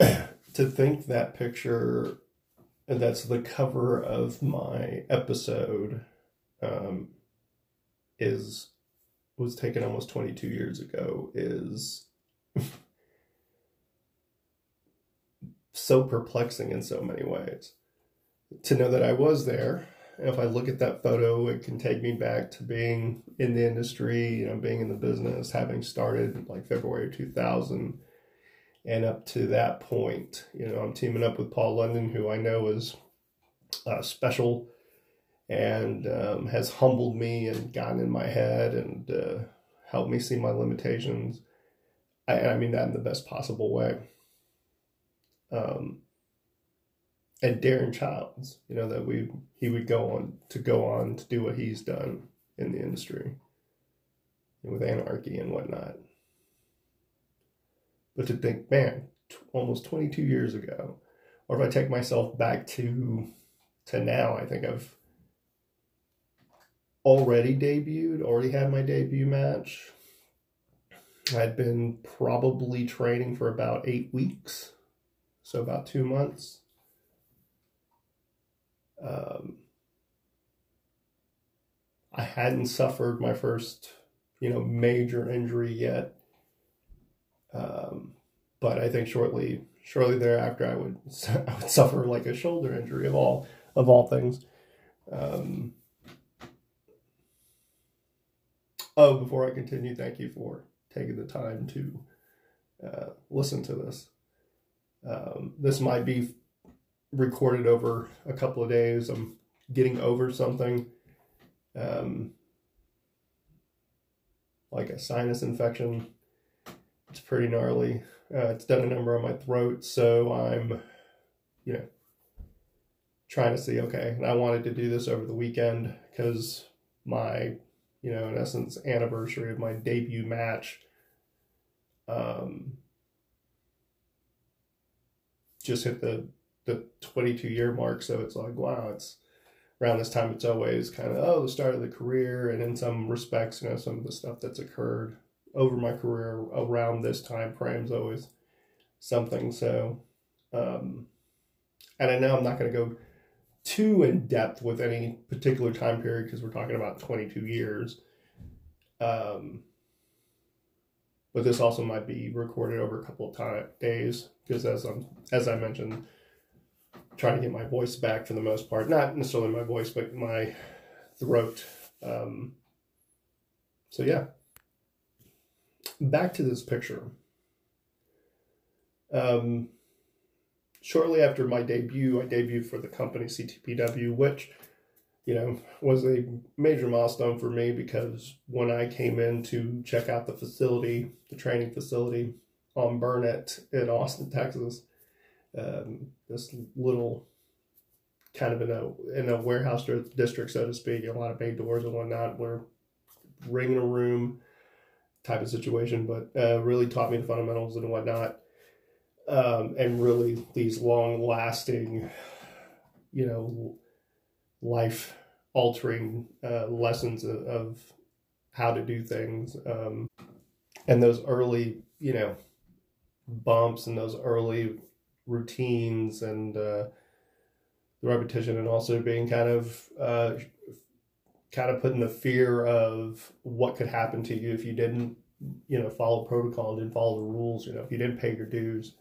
to think that picture that's the cover of my episode um, is was taken almost 22 years ago is so perplexing in so many ways. To know that I was there if I look at that photo, it can take me back to being in the industry, you know, being in the business, having started like February 2000 and up to that point. You know, I'm teaming up with Paul London, who I know is uh, special and um, has humbled me and gotten in my head and uh, helped me see my limitations. I, I mean that in the best possible way. Um, and Darren Childs, you know, that we he would go on to go on to do what he's done in the industry with anarchy and whatnot. But to think, man, t- almost 22 years ago, or if I take myself back to to now, I think I've already debuted, already had my debut match. I'd been probably training for about eight weeks, so about two months um, I hadn't suffered my first, you know, major injury yet. Um, but I think shortly, shortly thereafter, I would I would suffer like a shoulder injury of all of all things. Um, oh, before I continue, thank you for taking the time to uh, listen to this. Um, this might be recorded over a couple of days. I'm getting over something, um, like a sinus infection. It's pretty gnarly. Uh, it's done a number on my throat, so I'm, you know, trying to see. Okay, and I wanted to do this over the weekend because my, you know, in essence, anniversary of my debut match. Um, just hit the the 22 year mark. So it's like, wow, it's around this time, it's always kind of, oh, the start of the career. And in some respects, you know, some of the stuff that's occurred over my career around this time frame is always something. So, um, and I know I'm not going to go too in depth with any particular time period because we're talking about 22 years. Um, but this also might be recorded over a couple of time days because as I'm as I mentioned, trying to get my voice back for the most part. Not necessarily my voice, but my throat. Um, so yeah. Back to this picture. Um, shortly after my debut, I debuted for the company CTPW, which, you know, was a major milestone for me because when I came in to check out the facility, the training facility on Burnett in Austin, Texas, um, this little kind of in a in a warehouse district, so to speak, a lot of bay doors and whatnot. We're ring in a room type of situation, but uh, really taught me the fundamentals and whatnot, um, and really these long lasting, you know, life altering uh, lessons of, of, how to do things, um, and those early, you know, bumps and those early routines and uh, the repetition, and also being kind of uh, kind of putting the fear of what could happen to you if you didn't, you know, follow protocol and didn't follow the rules. You know, if you didn't pay your dues,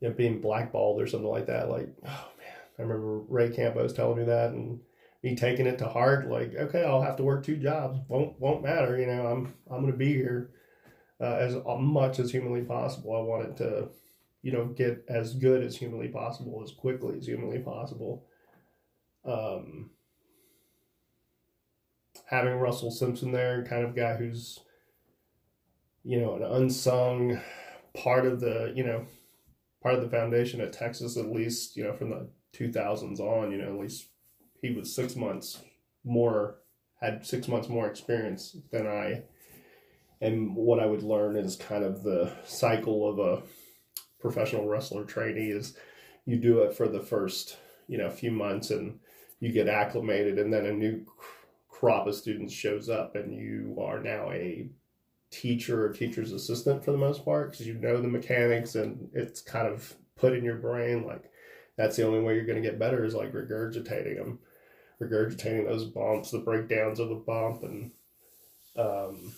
you know, being blackballed or something like that. Like, oh man, I remember Ray Campos telling me that, and me taking it to heart. Like, okay, I'll have to work two jobs. Won't won't matter. You know, I'm I'm gonna be here uh, as much as humanly possible. I wanted to you know, get as good as humanly possible, as quickly as humanly possible. Um, having Russell Simpson there, kind of guy who's, you know, an unsung part of the, you know, part of the foundation at Texas, at least, you know, from the 2000s on, you know, at least he was six months more, had six months more experience than I. And what I would learn is kind of the cycle of a professional wrestler trainee is you do it for the first you know few months and you get acclimated and then a new crop of students shows up and you are now a teacher or teacher's assistant for the most part because you know the mechanics and it's kind of put in your brain like that's the only way you're going to get better is like regurgitating them regurgitating those bumps the breakdowns of the bump and um,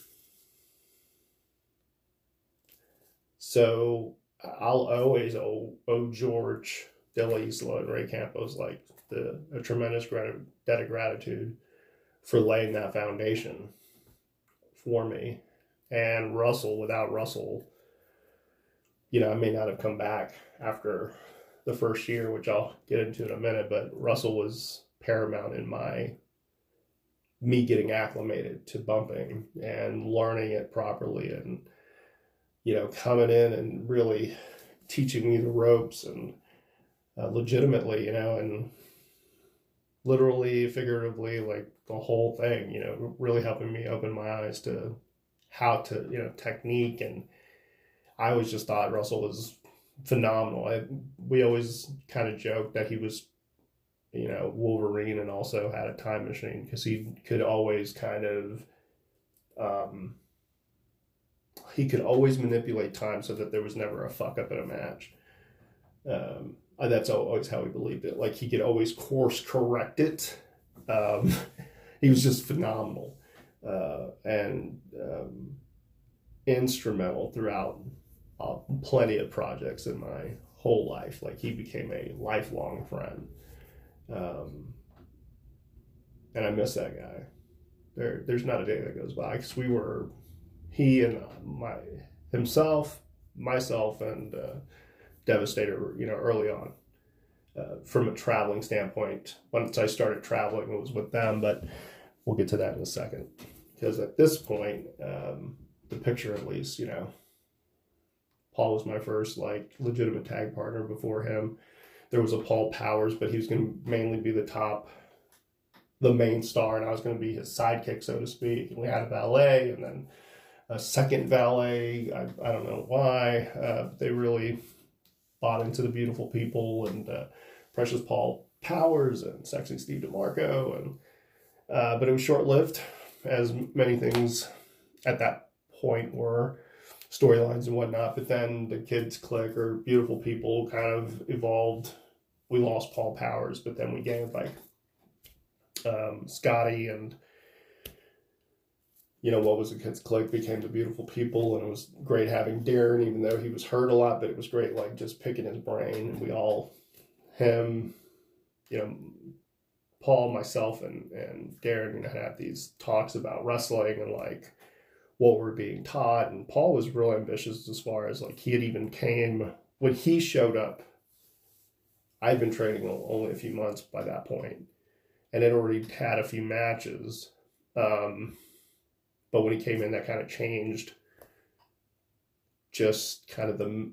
so I'll always owe, owe George Isla and Ray Campos like the a tremendous debt of gratitude for laying that foundation for me. And Russell, without Russell, you know, I may not have come back after the first year, which I'll get into in a minute, but Russell was paramount in my me getting acclimated to bumping and learning it properly and you know coming in and really teaching me the ropes and uh, legitimately you know and literally figuratively like the whole thing you know really helping me open my eyes to how to you know technique. And i always just thought russell was phenomenal. I, we always kind of joked that he was you know wolverine and also had a time machine because he could always kind of um he could always manipulate time so that there was never a fuck up in a match. Um that's always how he believed it like he could always course correct it um he was just phenomenal uh, and um, instrumental throughout uh, plenty of projects in my whole life. Like he became a lifelong friend, um, and I miss that guy. There, there's not a day that goes by because we were he and uh, my himself, myself, and uh, Devastator. You know, early on. Uh, from a traveling standpoint, once I started traveling, it was with them, but we'll get to that in a second. Because at this point, um, the picture at least, you know, Paul was my first like legitimate tag partner. Before him, there was a Paul Powers, but he was going to mainly be the top, the main star, and I was going to be his sidekick, so to speak. And we had a valet, and then a second valet. I, I don't know why. Uh, they really bought into the beautiful people and uh, Precious Paul Powers and Sexy Steve DeMarco and uh, but it was short lived, as many things at that point were storylines and whatnot. But then the kids click or beautiful people kind of evolved. We lost Paul Powers, but then we gained like um, Scotty and you know what was the kids click became the beautiful people and it was great having Darren even though he was hurt a lot but it was great like just picking his brain and we all him you know Paul, myself, and and Darren, you know, had these talks about wrestling and like what we're being taught. And Paul was real ambitious as far as like he had even came when he showed up. I'd been training only a few months by that point, and had already had a few matches. Um, but when he came in, that kind of changed just kind of the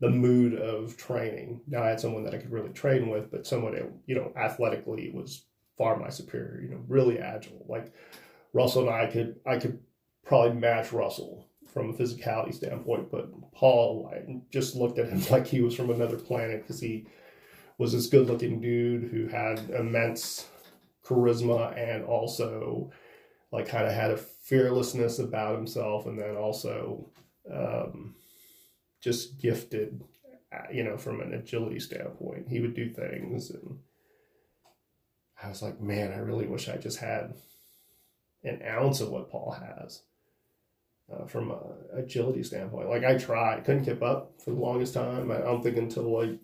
the mood of training. Now I had someone that I could really train with, but someone that you know athletically was far my superior. You know, really agile. Like Russell and I could I could probably match Russell from a physicality standpoint, but Paul I just looked at him like he was from another planet because he was this good looking dude who had immense charisma and also like kind of had a fearlessness about himself and then also um, just gifted, uh, you know, from an agility standpoint. He would do things, and I was like, man, I really wish I just had an ounce of what Paul has. Uh, from a agility standpoint, like I tried, couldn't keep up for the longest time. I, I don't think until like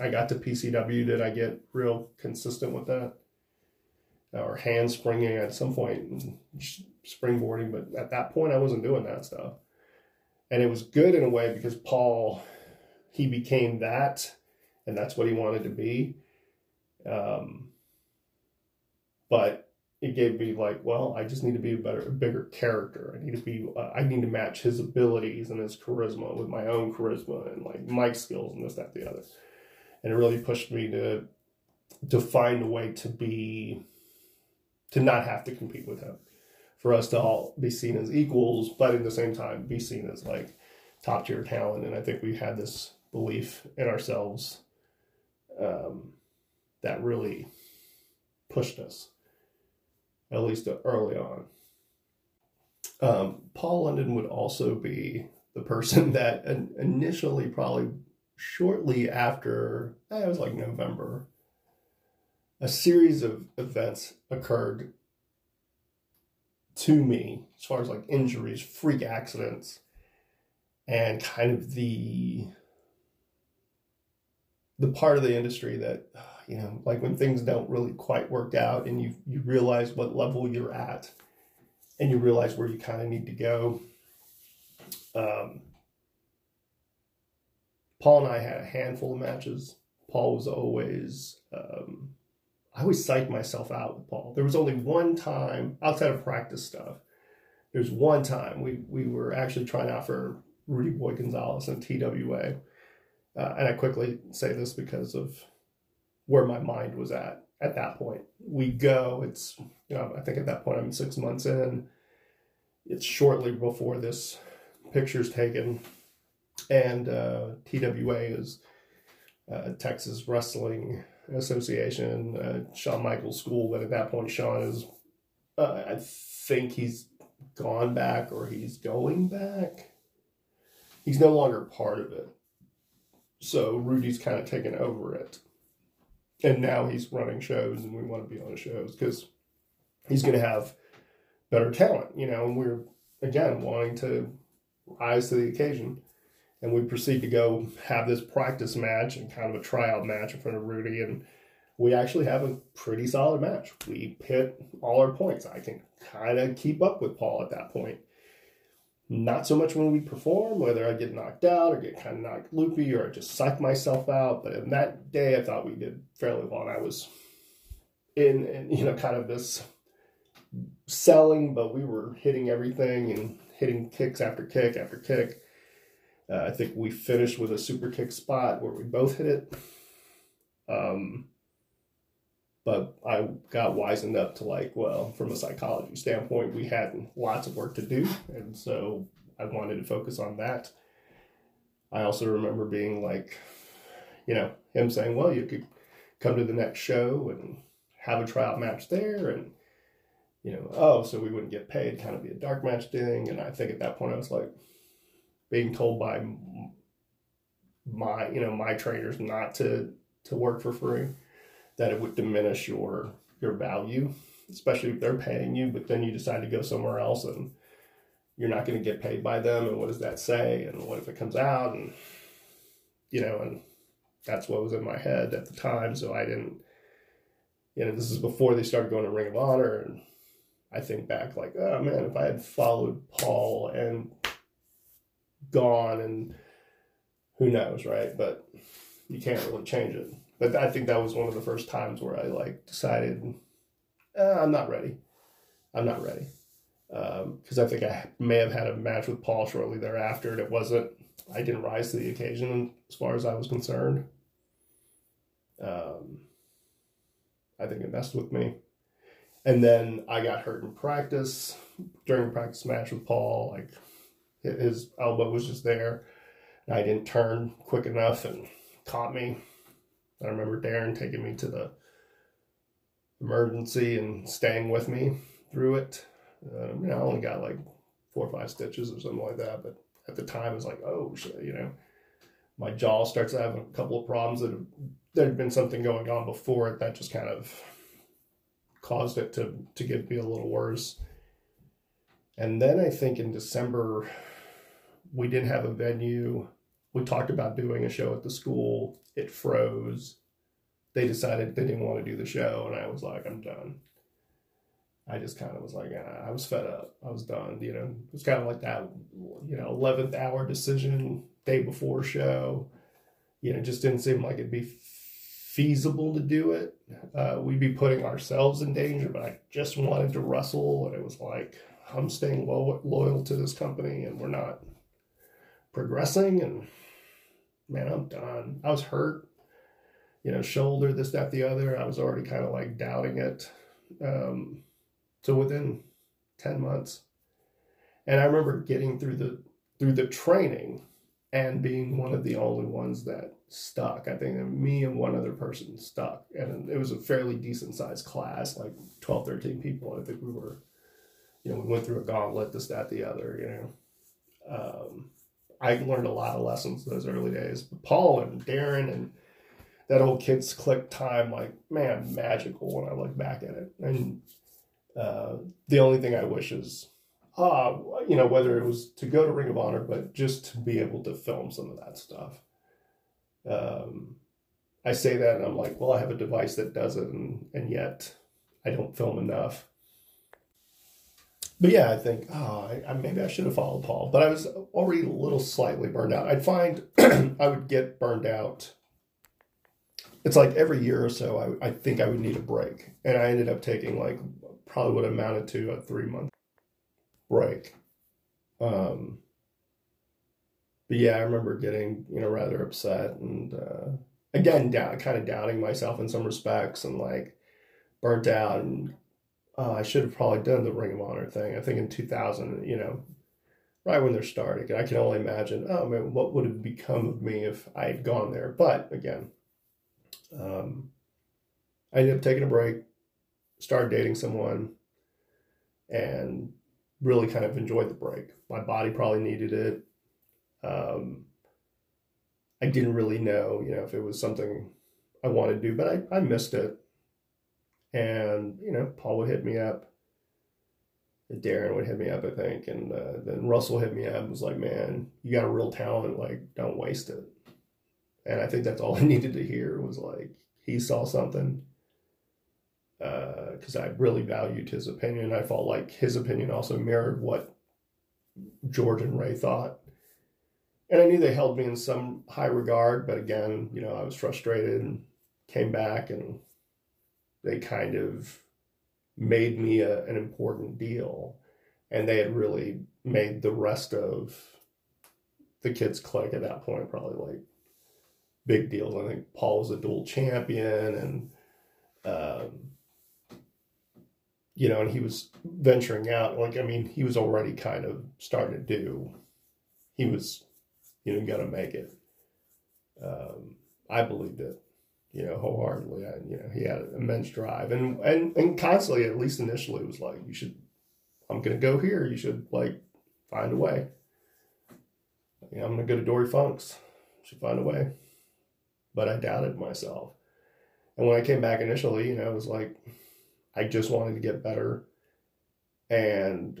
I got to PCW did I get real consistent with that or handspringing at some point, springboarding. But at that point, I wasn't doing that stuff. And it was good in a way because Paul he became that and that's what he wanted to be. Um, but it gave me like well I just need to be a better a bigger character. I need to be uh, I need to match his abilities and his charisma with my own charisma and like my skills and this that the other. And it really pushed me to to find a way to be to not have to compete with him for us to all be seen as equals, but at the same time be seen as like top tier talent. And I think we had this belief in ourselves um, that really pushed us, at least early on. Um, Paul London would also be the person that initially probably shortly after, eh, it was like November, a series of events occurred to me as far as like injuries, freak accidents, and kind of the the part of the industry that you know like when things don't really quite work out and you you realize what level you're at and you realize where you kind of need to go um, paul and i had a handful of matches. Paul was always um, i always psyched myself out with paul there was only one time outside of practice stuff there's one time we we were actually trying out for rudy boy gonzalez and twa uh, and I quickly say this because of where my mind was at at that point. We go, it's, you know, I think at that point I'm six months in. It's shortly before this picture's taken. And uh, TWA is uh, Texas Wrestling Association, uh, Shawn Michaels School. But at that point, Shawn is, uh, I think he's gone back or he's going back. He's no longer part of it. So Rudy's kind of taken over it. And now he's running shows and we want to be on shows because he's going to have better talent, you know, and we're, again, wanting to rise to the occasion. And we proceed to go have this practice match and kind of a tryout match in front of Rudy. And we actually have a pretty solid match. We hit all our points. I can kind of keep up with Paul at that point. Not so much when we perform, whether I get knocked out or get kind of knocked loopy or I just psych myself out. But in that day, I thought we did fairly well. And I was in, in you know, kind of this selling, but we were hitting everything and hitting kicks after kick after kick. Uh, I think we finished with a super kick spot where we both hit it. Um, but I got wizened up to like, well, from a psychology standpoint, we had lots of work to do, and so I wanted to focus on that. I also remember being like, you know, him saying, well, you could come to the next show and have a tryout match there, and you know, oh, so we wouldn't get paid, kind of be a dark match thing. And I think at that point, I was like, being told by my, you know, my trainers not to to work for free that it would diminish your your value, especially if they're paying you, but then you decide to go somewhere else and you're not going to get paid by them. And what does that say? And what if it comes out? And you know, and that's what was in my head at the time. So I didn't, you know, this is before they started going to Ring of Honor. And I think back like, oh man, if I had followed Paul and gone and who knows, right? But you can't really change it. But I think that was one of the first times where I like decided eh, I'm not ready. I'm not ready because um, I think I may have had a match with Paul shortly thereafter, and it wasn't. I didn't rise to the occasion as far as I was concerned. Um, I think it messed with me, and then I got hurt in practice during a practice match with Paul. Like his elbow was just there, and I didn't turn quick enough and caught me I remember Darren taking me to the emergency and staying with me through it. Um, I only got like four or five stitches or something like that, but at the time it was like, oh shit, you know, my jaw starts having a couple of problems that have, there had been something going on before it that just kind of caused it to to get be a little worse. And then I think in December we didn't have a venue. We talked about doing a show at the school it froze. They decided they didn't want to do the show, and I was like, I'm done. I just kind of was like, ah, I was fed up. I was done. You know, it was kind of like that, you know, 11th hour decision, day before show. You know, just didn't seem like it'd be feasible to do it. Uh, we'd be putting ourselves in danger, but I just wanted to wrestle. And it was like, I'm staying lo- loyal to this company and we're not progressing. And man, I'm done. I was hurt, you know, shoulder, this, that, the other. I was already kind of like doubting it. Um, so within 10 months, and I remember getting through the through the training and being one of the only ones that stuck. I think me and one other person stuck. And it was a fairly decent sized class, like 12, 13 people. I think we were, you know, we went through a gauntlet, this, that, the other, you know. Um, I learned a lot of lessons those early days. But Paul and Darren and that old kids click time, like man, magical when I look back at it. And uh, the only thing I wish is, uh, you know, whether it was to go to Ring of Honor, but just to be able to film some of that stuff. Um, I say that and I'm like, well, I have a device that does it, and, and yet I don't film enough. But yeah, I think, oh, I, I, maybe I should have followed Paul, but I was already a little slightly burned out. I'd find I would get burned out. It's like every year or so, I, I think I would need a break. And I ended up taking like probably what amounted to a three month break. Um, but yeah, I remember getting, you know, rather upset and, uh, again, down, kind of doubting myself in some respects and like burnt out. And uh, I should have probably done the Ring of Honor thing. I think in 2000, you know, right when they're starting. I can only imagine, oh man, what would have become of me if I had gone there? But again, um, I ended up taking a break, started dating someone, and really kind of enjoyed the break. My body probably needed it. Um, I didn't really know, you know, if it was something I wanted to do, but I, I missed it. And, you know, Paul would hit me up. Darren would hit me up, I think. And uh, then Russell hit me up was like, man, you got a real talent. Like, don't waste it. And I think that's all I needed to hear was like, he saw something. Because uh, I really valued his opinion. I felt like his opinion also mirrored what George and Ray thought and I knew they held me in some high regard, but again, you know, I was frustrated and came back and they kind of made me a, an important deal. And they had really made the rest of the kids click at that point probably like big deals. I think Paul was a dual champion and, um, you know, and he was venturing out. Like, I mean, he was already kind of starting to do, he was you know, to make it. Um, I believed it, you know, wholeheartedly. You know, he had an immense drive, and and and constantly, at least initially, was like, you should, I'm gonna go here. You should like find a way. I'm gonna go to Dory Funk's. Should find a way, but I doubted myself. And when I came back initially, you know, it was like I just wanted to get better and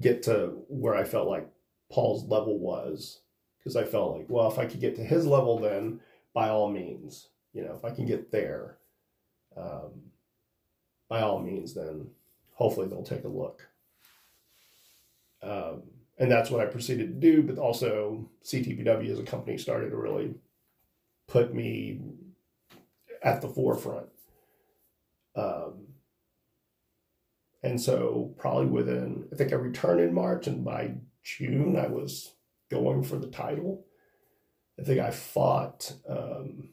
get to where I felt like Paul's level was because I felt like, well, if I could get to his level, then by all means, you know, if I can get there, um, by all means, then hopefully they'll take a look. Um, and that's what I proceeded to do. But also, CTPW as a company started to really put me at the forefront. Um, and so, probably within, I think I returned in March, and by June, I was going for the title. I think I fought. Um,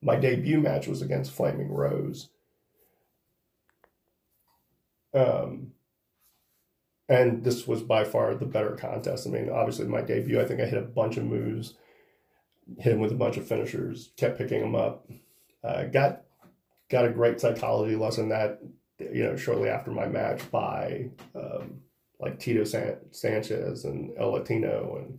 my debut match was against Flaming Rose. Um, and this was by far the better contest. I mean, obviously, my debut, I think I hit a bunch of moves, hit him with a bunch of finishers, kept picking him up. Uh, got got a great psychology lesson that you know shortly after my match by um, like Tito San- Sanchez and El Latino, and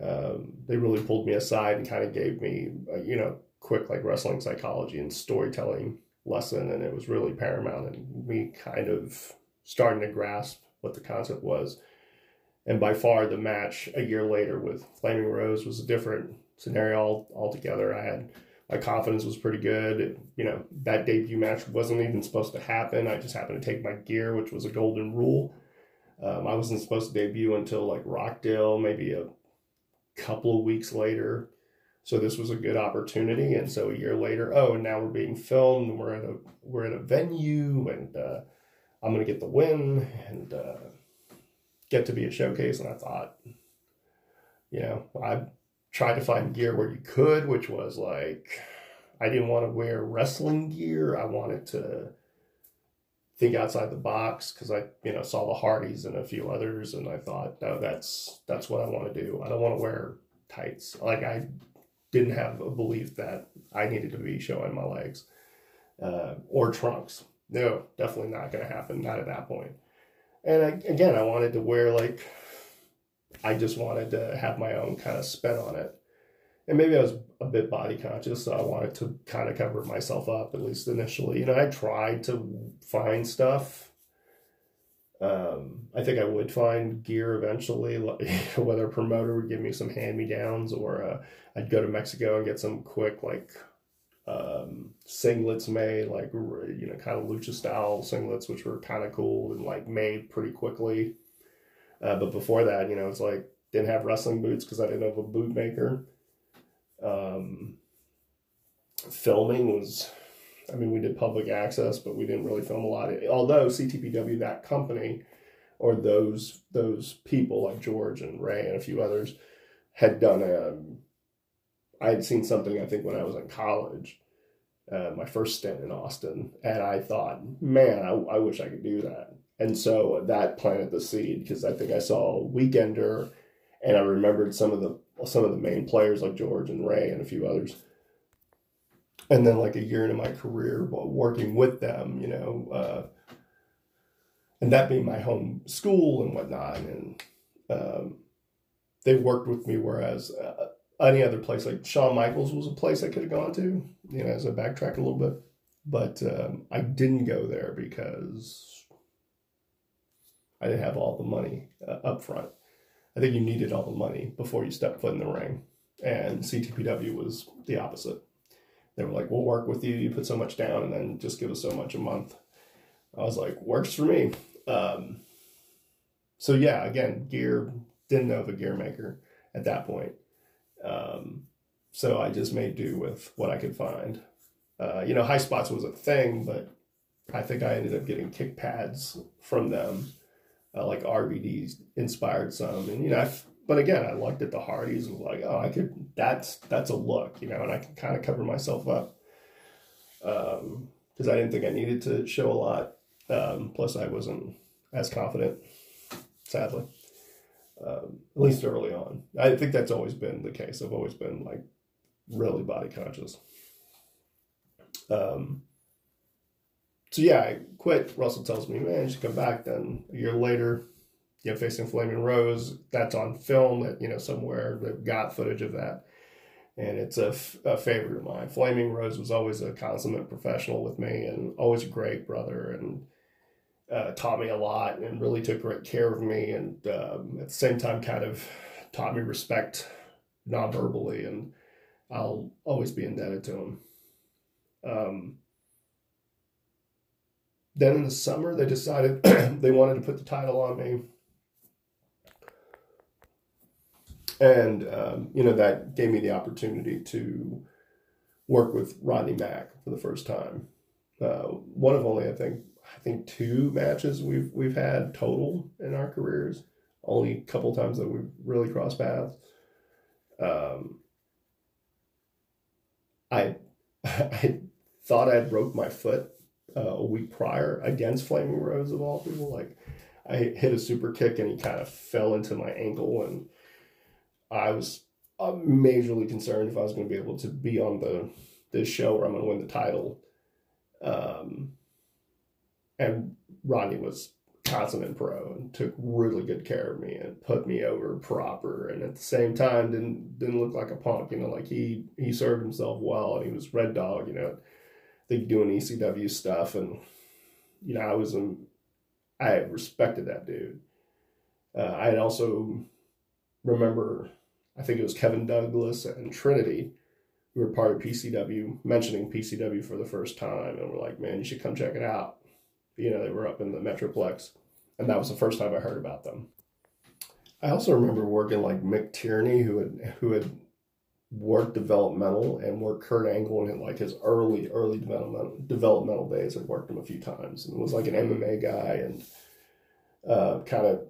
um, they really pulled me aside and kind of gave me, a, you know, quick like wrestling psychology and storytelling lesson, and it was really paramount and me kind of starting to grasp what the concept was. And by far, the match a year later with Flaming Rose was a different scenario altogether. I had my confidence was pretty good. It, you know, that debut match wasn't even supposed to happen. I just happened to take my gear, which was a golden rule. Um, I wasn't supposed to debut until like Rockdale, maybe a couple of weeks later. So this was a good opportunity. And so a year later, oh, and now we're being filmed. And we're at a we're at a venue, and uh, I'm gonna get the win and uh, get to be a showcase. And I thought, you know, I tried to find gear where you could, which was like I didn't want to wear wrestling gear. I wanted to think outside the box because I, you know, saw the Hardys and a few others, and I thought, no, that's that's what I want to do. I don't want to wear tights. Like I didn't have a belief that I needed to be showing my legs uh, or trunks. No, definitely not going to happen. Not at that point. And I, again, I wanted to wear like I just wanted to have my own kind of spin on it. And maybe I was a bit body conscious, so I wanted to kind of cover myself up, at least initially. You know, I tried to find stuff. Um, I think I would find gear eventually, whether a promoter would give me some hand me downs or uh, I'd go to Mexico and get some quick, like, um, singlets made, like, you know, kind of lucha style singlets, which were kind of cool and like made pretty quickly. Uh, but before that, you know, it's like didn't have wrestling boots because I didn't have a boot maker. Um, filming was, I mean, we did public access, but we didn't really film a lot. Although CTPW, that company, or those those people like George and Ray and a few others, had done a. I had seen something I think when I was in college, uh, my first stint in Austin, and I thought, man, I, I wish I could do that. And so that planted the seed because I think I saw Weekender, and I remembered some of the some of the main players like George and Ray and a few others. And then like a year into my career working with them, you know, uh, and that being my home school and whatnot, and um, they worked with me. Whereas uh, any other place like Shawn Michaels was a place I could have gone to, you know, as I backtrack a little bit, but um, I didn't go there because I didn't have all the money uh, up front. I think you needed all the money before you stepped foot in the ring. And CTPW was the opposite. They were like, we'll work with you. You put so much down and then just give us so much a month. I was like, works for me. Um, so yeah, again, gear, didn't know of a gear maker at that point. Um, so I just made do with what I could find. Uh, you know, Highspots was a thing, but I think I ended up getting kick pads from them uh, like RVD inspired some, and you know, I've, but again, I looked at the Hardys and was like, oh, I could that's that's a look, you know, and I can kind of cover myself up Um because um, I didn't think I needed to show a lot. Um, plus, I wasn't as confident, sadly, um, at least early on. I think that's always been the case. I've always been like really body conscious. Um, so yeah, I quit. Russell tells me, man, you should come back. Then a year later, you know, facing Flaming Rose, that's on film that, you know, somewhere they've got footage of that. And it's a, f- a favorite of mine. Flaming Rose was always a consummate professional with me and always a great brother and uh, taught me a lot and really took great care of me. And um, at the same time, kind of taught me respect non-verbally. And I'll always be indebted to him. Um, then in the summer, they decided they wanted to put the title on me. And, um, you know, that gave me the opportunity to work with Rodney Mack for the first time. Uh, one of only, I think, I think two matches we've we've had total in our careers. Only a couple times that we've really crossed paths. Um, I I thought I broke my foot uh, a week prior against Flaming Rose of all people. Like I hit a super kick and he kind of fell into my ankle, and I was uh, majorly concerned if I was going to be able to be on the this show where I'm going to win the title. Um, and Rodney was consummate pro and took really good care of me and put me over proper and at the same time didn't didn't look like a punk you know like he he served himself well and he was red dog you know think doing ECW stuff, and you know, I was um, I respected that dude. Uh, I also remember, I think it was Kevin Douglas and Trinity, who were part of PCW, mentioning PCW for the first time, and we're like, man, you should come check it out. You know, they were up in the Metroplex, and that was the first time I heard about them. I also remember working like Mick Tierney, who had who had worked developmental and worked Kurt Angle in like his early, early developmental developmental days. I'd worked him a few times and was like an MMA guy and kind of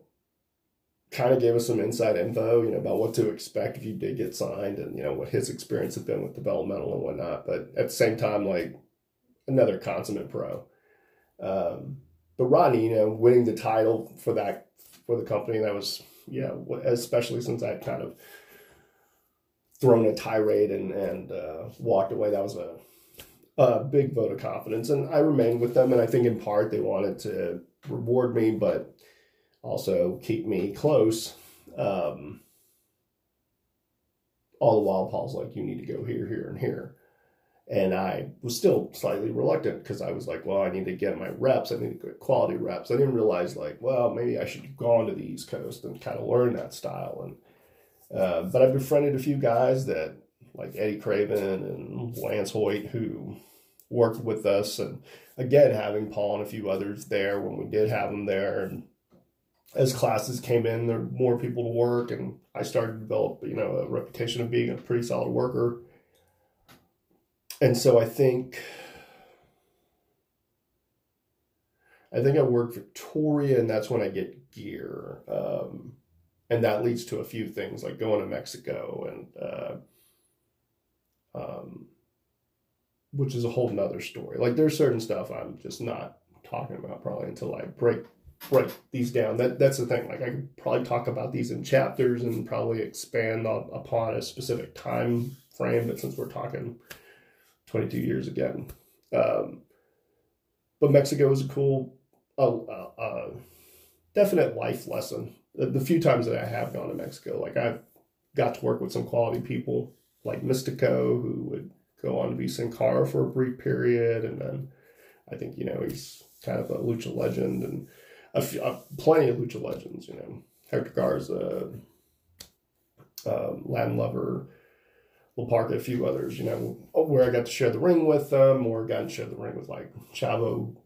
kind of gave us some inside info, you know, about what to expect if you did get signed and, you know, what his experience had been with developmental and whatnot. But at the same time, like another consummate pro. Um, but Rodney, you know, winning the title for that, for the company, that was, yeah, especially since I kind of thrown a tirade and and uh, walked away. That was a a big vote of confidence, and I remained with them. And I think in part they wanted to reward me, but also keep me close Um, all the while, Paul's like, you need to go here, here, and here. And I was still slightly reluctant because I was like, well, I need to get my reps. I need to get quality reps. I didn't realize, like, well, maybe I should go on to the East Coast and kind of learn that style. And uh, but I befriended a few guys that, like Eddie Craven and Lance Hoyt, who worked with us. And again, having Paul and a few others there when we did have them there. And as classes came in, there were more people to work, and I started to develop, you know, a reputation of being a pretty solid worker. And so I think, I think I work Victoria, and that's when I get gear, um, and that leads to a few things like going to Mexico and. Uh, um, which is a whole nother story. Like there's certain stuff I'm just not talking about probably until I break break these down. That that's the thing. Like I could probably talk about these in chapters and probably expand on, upon a specific time frame. But since we're talking 22 years again, um, but Mexico is a cool, uh, uh, uh, definite life lesson. The, few times that I have gone to Mexico, like I've got to work with some quality people like Mistico, who would go on to be Sin Cara for a brief period, and then I think you know he's kind of a lucha legend and a few, uh, plenty of lucha legends. You know, Hector Garza, um, Latin Lover, La Parka, a few others. You know, where I got to share the ring with them, or got to share the ring with like Chavo,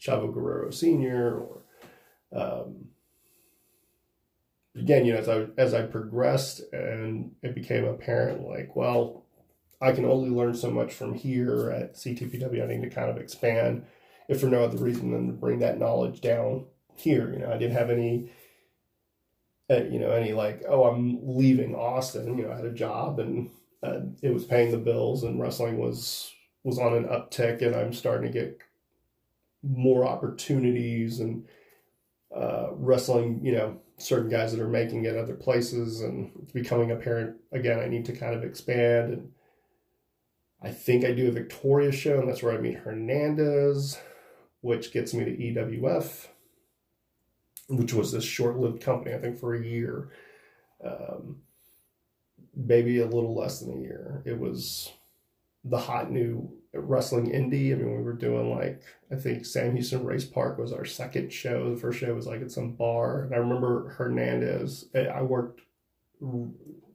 Chavo Guerrero Senior, or um, again, you know, as I as I progressed and it became apparent, like, well, I can only learn so much from here at CTPW. I need to kind of expand, if for no other reason than to bring that knowledge down here. You know, I didn't have any, uh, you know, any like, oh, I'm leaving Austin. You know, I had a job and uh, it was paying the bills, and wrestling was was on an uptick, and I'm starting to get more opportunities and uh, wrestling. You know, certain guys that are making it other places, and it's becoming apparent again. I need to kind of expand and I think I do a Victoria show, and that's where I meet Hernandez, which gets me to EWF, which was this short lived company, I think, for a year. Um, maybe a little less than a year. It was the hot new wrestling indie. I mean, we were doing like, I think Sam Houston Race Park was our second show. The first show was like at some bar. And I remember Hernandez, eh, I worked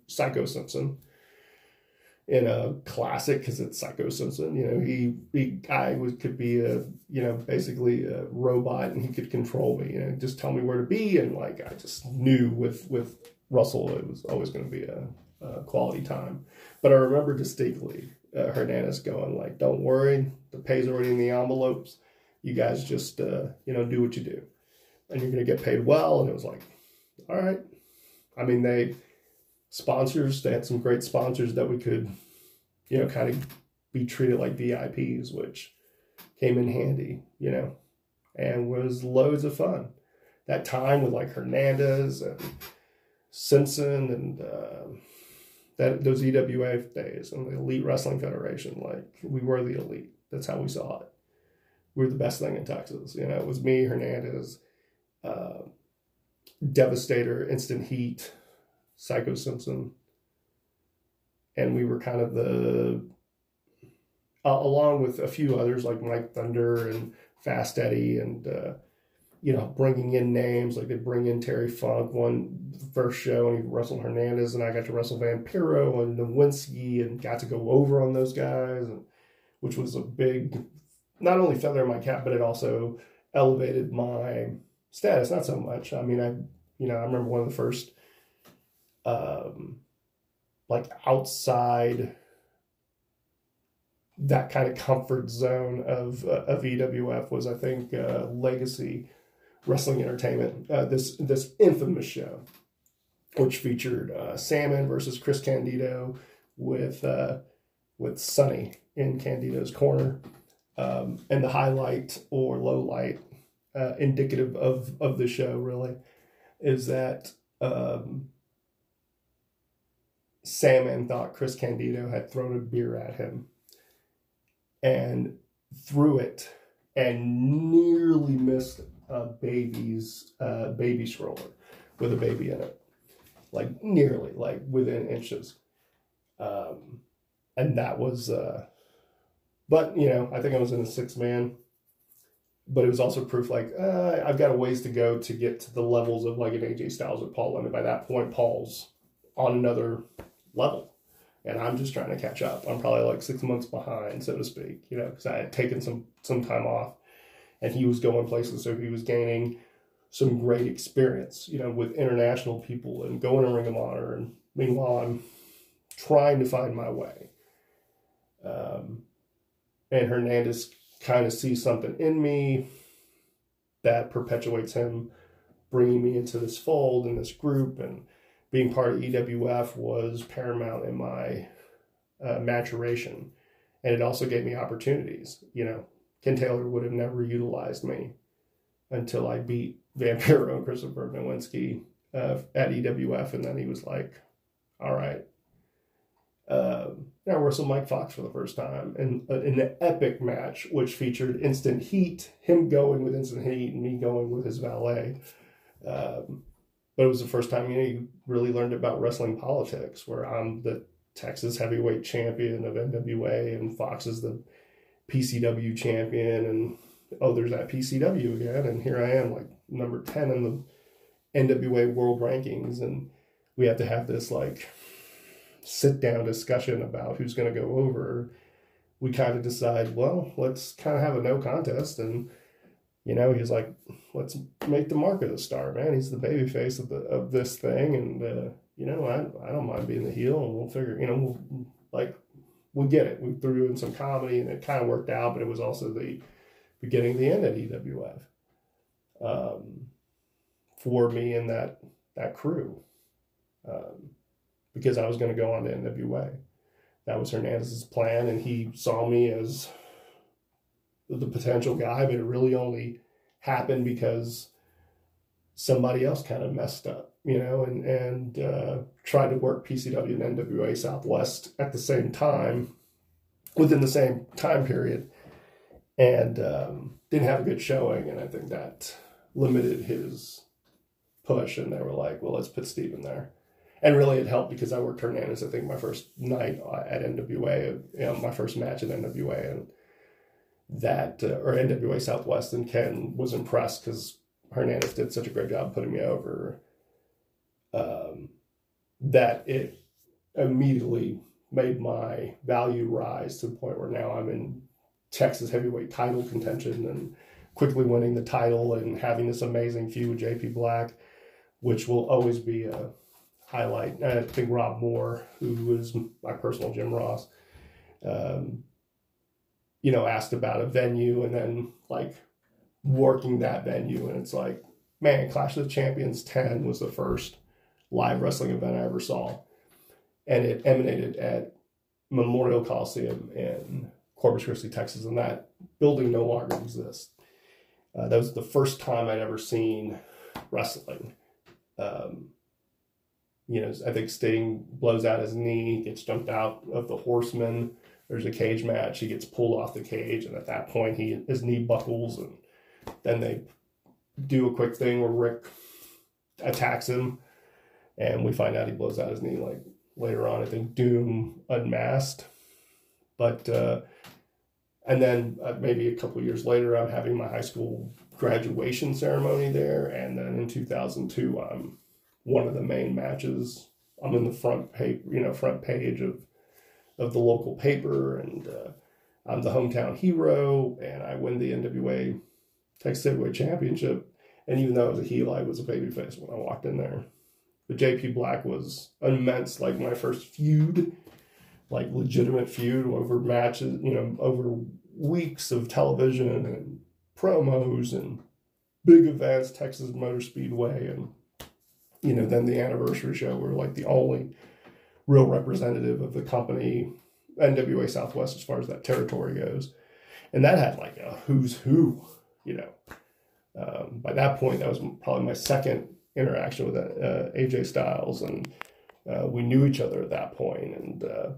Psycho Simpson in a classic because it's Psycho Simpson. You know, he he guy was could be a you know basically a robot and he could control me. You know, just tell me where to be and like I just knew with with Russell it was always going to be a, a, quality time. But I remember distinctly uh, Hernandez going like, "Don't worry, the pay's already in the envelopes. You guys just uh, you know do what you do, and you're to get paid well." And it was like, all right. I mean they sponsors. They had some great sponsors that we could, you know, kind of be treated like VIPs, which came in handy, you know, and was loads of fun. That time with like Hernandez and Simpson and uh, that those EWA days and the Elite Wrestling Federation, like we were the elite. That's how we saw it. We are the best thing in Texas. You know, it was me, Hernandez, uh, Devastator, Instant Heat, Psycho Simpson, and we were kind of the uh, along with a few others like Mike Thunder and Fast Eddie and uh, you know bringing in names like they bring in Terry Funk one first show and he wrestled Hernandez and I got to wrestle Vampiro and Nowinski and got to go over on those guys and which was a big not only feather in my cap but it also elevated my status not so much. I mean I you know I remember one of the first um, like outside that kind of comfort zone of uh, of EWF was I think uh, Legacy Wrestling Entertainment uh, this this infamous show which featured uh, Salmon versus Chris Candido with uh, with Sunny in Candido's corner. Um, and the highlight or low light uh, indicative of of the show really is that um, Salmon thought Chris Candido had thrown a beer at him and threw it and nearly missed a baby's uh, baby stroller with a baby in it. like nearly like within inches. Um, and that was, uh, but you know, I think I was in a six man, but it was also proof like uh, I've got a ways to go to get to the levels of like an AJ Styles or Paul. And by that point, Paul's on another level, and I'm just trying to catch up. I'm probably like six months behind, so to speak, you know, because I had taken some some time off, and he was going places, so he was gaining some great experience, you know, with international people and going to Ring of Honor. And meanwhile, I'm trying to find my way. Um, and Hernandez kind of sees something in me that perpetuates him bringing me into this fold and this group and being part of EWF was paramount in my uh, maturation. And it also gave me opportunities. You know, Ken Taylor would have never utilized me until I beat Vampiro and Christopher Nowinski uh, at EWF. And then he was like, all right. Um, I wrestled Mike Fox for the first time in, uh, in an epic match, which featured instant heat, him going with instant heat and me going with his valet. Um, but it was the first time you know you really learned about wrestling politics, where I'm the Texas heavyweight champion of NWA and Fox is the PCW champion, and oh, there's that PCW again, and here I am like number ten in the NWA World Rankings, and we have to have this like sit down discussion about who's going to go over. We kind of decide, well, let's kind of have a no contest and you know, he's like, let's make the mark of the star, man. He's the baby face of the of this thing, and uh, you know, I I don't mind being the heel, and we'll figure, you know, we'll, like we get it. We threw in some comedy, and it kind of worked out, but it was also the beginning, of the end at EWF um, for me and that that crew, um, because I was going to go on to NWA. That was Hernandez's plan, and he saw me as the potential guy, but it really only happened because somebody else kind of messed up, you know, and and uh, tried to work PCW and NWA Southwest at the same time, within the same time period, and um, didn't have a good showing, and I think that limited his push. And they were like, "Well, let's put Steve in there." And really, it helped because I worked Hernandez. I think my first night at NWA, you know, my first match at NWA, and that uh, or NWA Southwest and Ken was impressed because Hernandez did such a great job putting me over um, that it immediately made my value rise to the point where now I'm in Texas heavyweight title contention and quickly winning the title and having this amazing feud with JP Black, which will always be a highlight. I think Rob Moore, who was my personal Jim Ross, um, you know, asked about a venue and then like working that venue. And it's like, man, Clash of Champions 10 was the first live wrestling event I ever saw. And it emanated at Memorial Coliseum in Corpus Christi, Texas. And that building no longer exists. Uh, that was the first time I'd ever seen wrestling. Um, you know, I think Sting blows out his knee, gets jumped out of the horseman there's a cage match. He gets pulled off the cage, and at that point, he his knee buckles, and then they do a quick thing where Rick attacks him, and we find out he blows out his knee like later on. I think Doom unmasked, but uh, and then uh, maybe a couple years later, I'm having my high school graduation ceremony there, and then in 2002, I'm one of the main matches. I'm in the front page, you know, front page of of the local paper, and uh, I'm the hometown hero, and I win the NWA Texas Heavyweight Championship. And even though I was a heel, I was a babyface when I walked in there. But JP Black was immense, like my first feud, like legitimate feud over matches, you know, over weeks of television and promos and big events, Texas Motor Speedway, and you know, then the anniversary show were like the only real representative of the company, NWA Southwest, as far as that territory goes. And that had like a who's who, you know. Um, by that point, that was probably my second interaction with uh, AJ Styles, and uh, we knew each other at that point. And uh,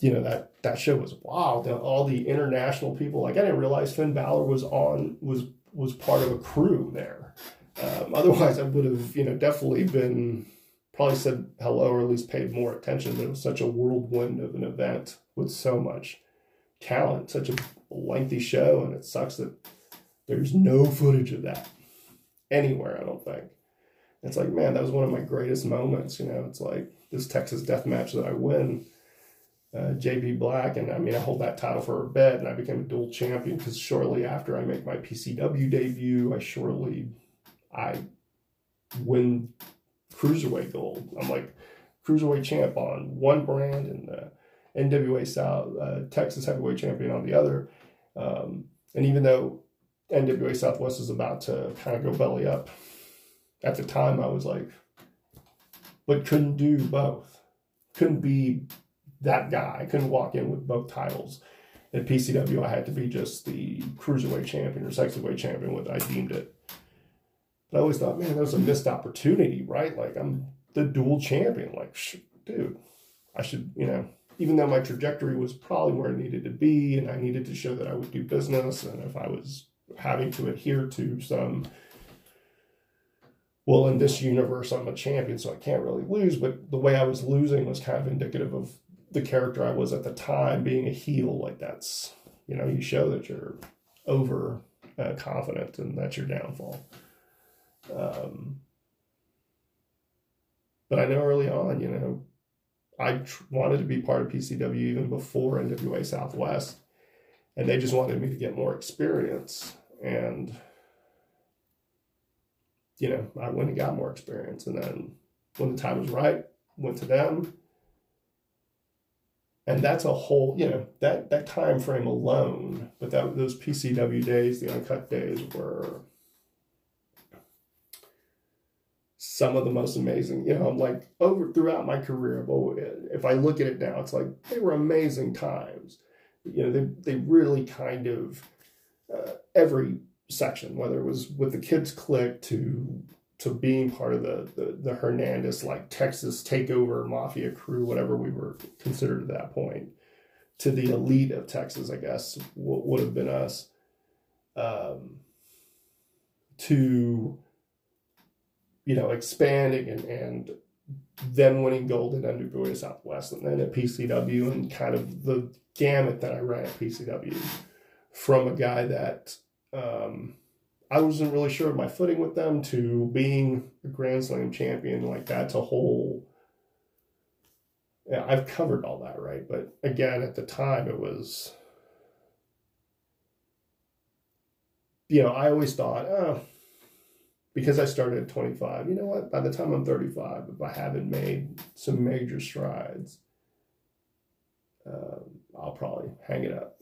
you know that that show was wow. The, all the international people, like I didn't realize Finn Balor was on was was part of a crew there. Um, otherwise, I would have, you know, definitely been probably said hello or at least paid more attention. It was such a whirlwind of an event with so much talent, such a lengthy show, and it sucks that there's no footage of that anywhere. I don't think. It's like, man, that was one of my greatest moments. You know, it's like this Texas Death Match that I win. Uh, JP Black, and I mean, I hold that title for a bit, and I became a dual champion because shortly after I make my PCW debut, I shortly I win cruiserweight gold. I'm like cruiserweight champ on one brand and the NWA South uh, Texas heavyweight champion on the other. Um, and even though NWA Southwest is about to kind of go belly up, at the time I was like, but couldn't do both. Couldn't be that guy. I couldn't walk in with both titles. At PCW, I had to be just the cruiserweight champion or sexyweight champion, what I deemed it. But I always thought, man, that was a missed opportunity, right? Like I'm the dual champion. Like, dude, I should, you know, even though my trajectory was probably where I needed to be, and I needed to show that I would do business, and if I was having to adhere to some, well, in this universe, I'm a champion, so I can't really lose. But the way I was losing was kind of indicative of the character I was at the time, being a heel. Like that's, you know, you show that you're over uh, confident, and that's your downfall. Um, but I know early on, you know, I tr- wanted to be part of PCW even before NWA Southwest, and they just wanted me to get more experience. And, you know, I went and got more experience. And then when the time was right, went to them. And that's a whole, you know, that, that time frame alone, but that those PCW days, the uncut days were some of the most amazing. You know, I'm like over throughout my career, but if I look at it now, it's like they were amazing times. You know, they they really kind of uh, every section, whether it was with the kids click to to being part of the, the the Hernandez like Texas takeover mafia crew, whatever we were considered at that point, to the elite of Texas, I guess would have been us. Um, to you know, expanding and, and then winning gold at NWA Southwest and then at PCW and kind of the gamut that I ran at PCW from a guy that um, I wasn't really sure of my footing with them to being a Grand Slam champion. Like that's a whole. Yeah, I've covered all that, right? But again, at the time, it was. You know, I always thought, oh, because I started at 25, you know what? By the time I'm 35, if I haven't made some major strides, um, I'll probably hang it up.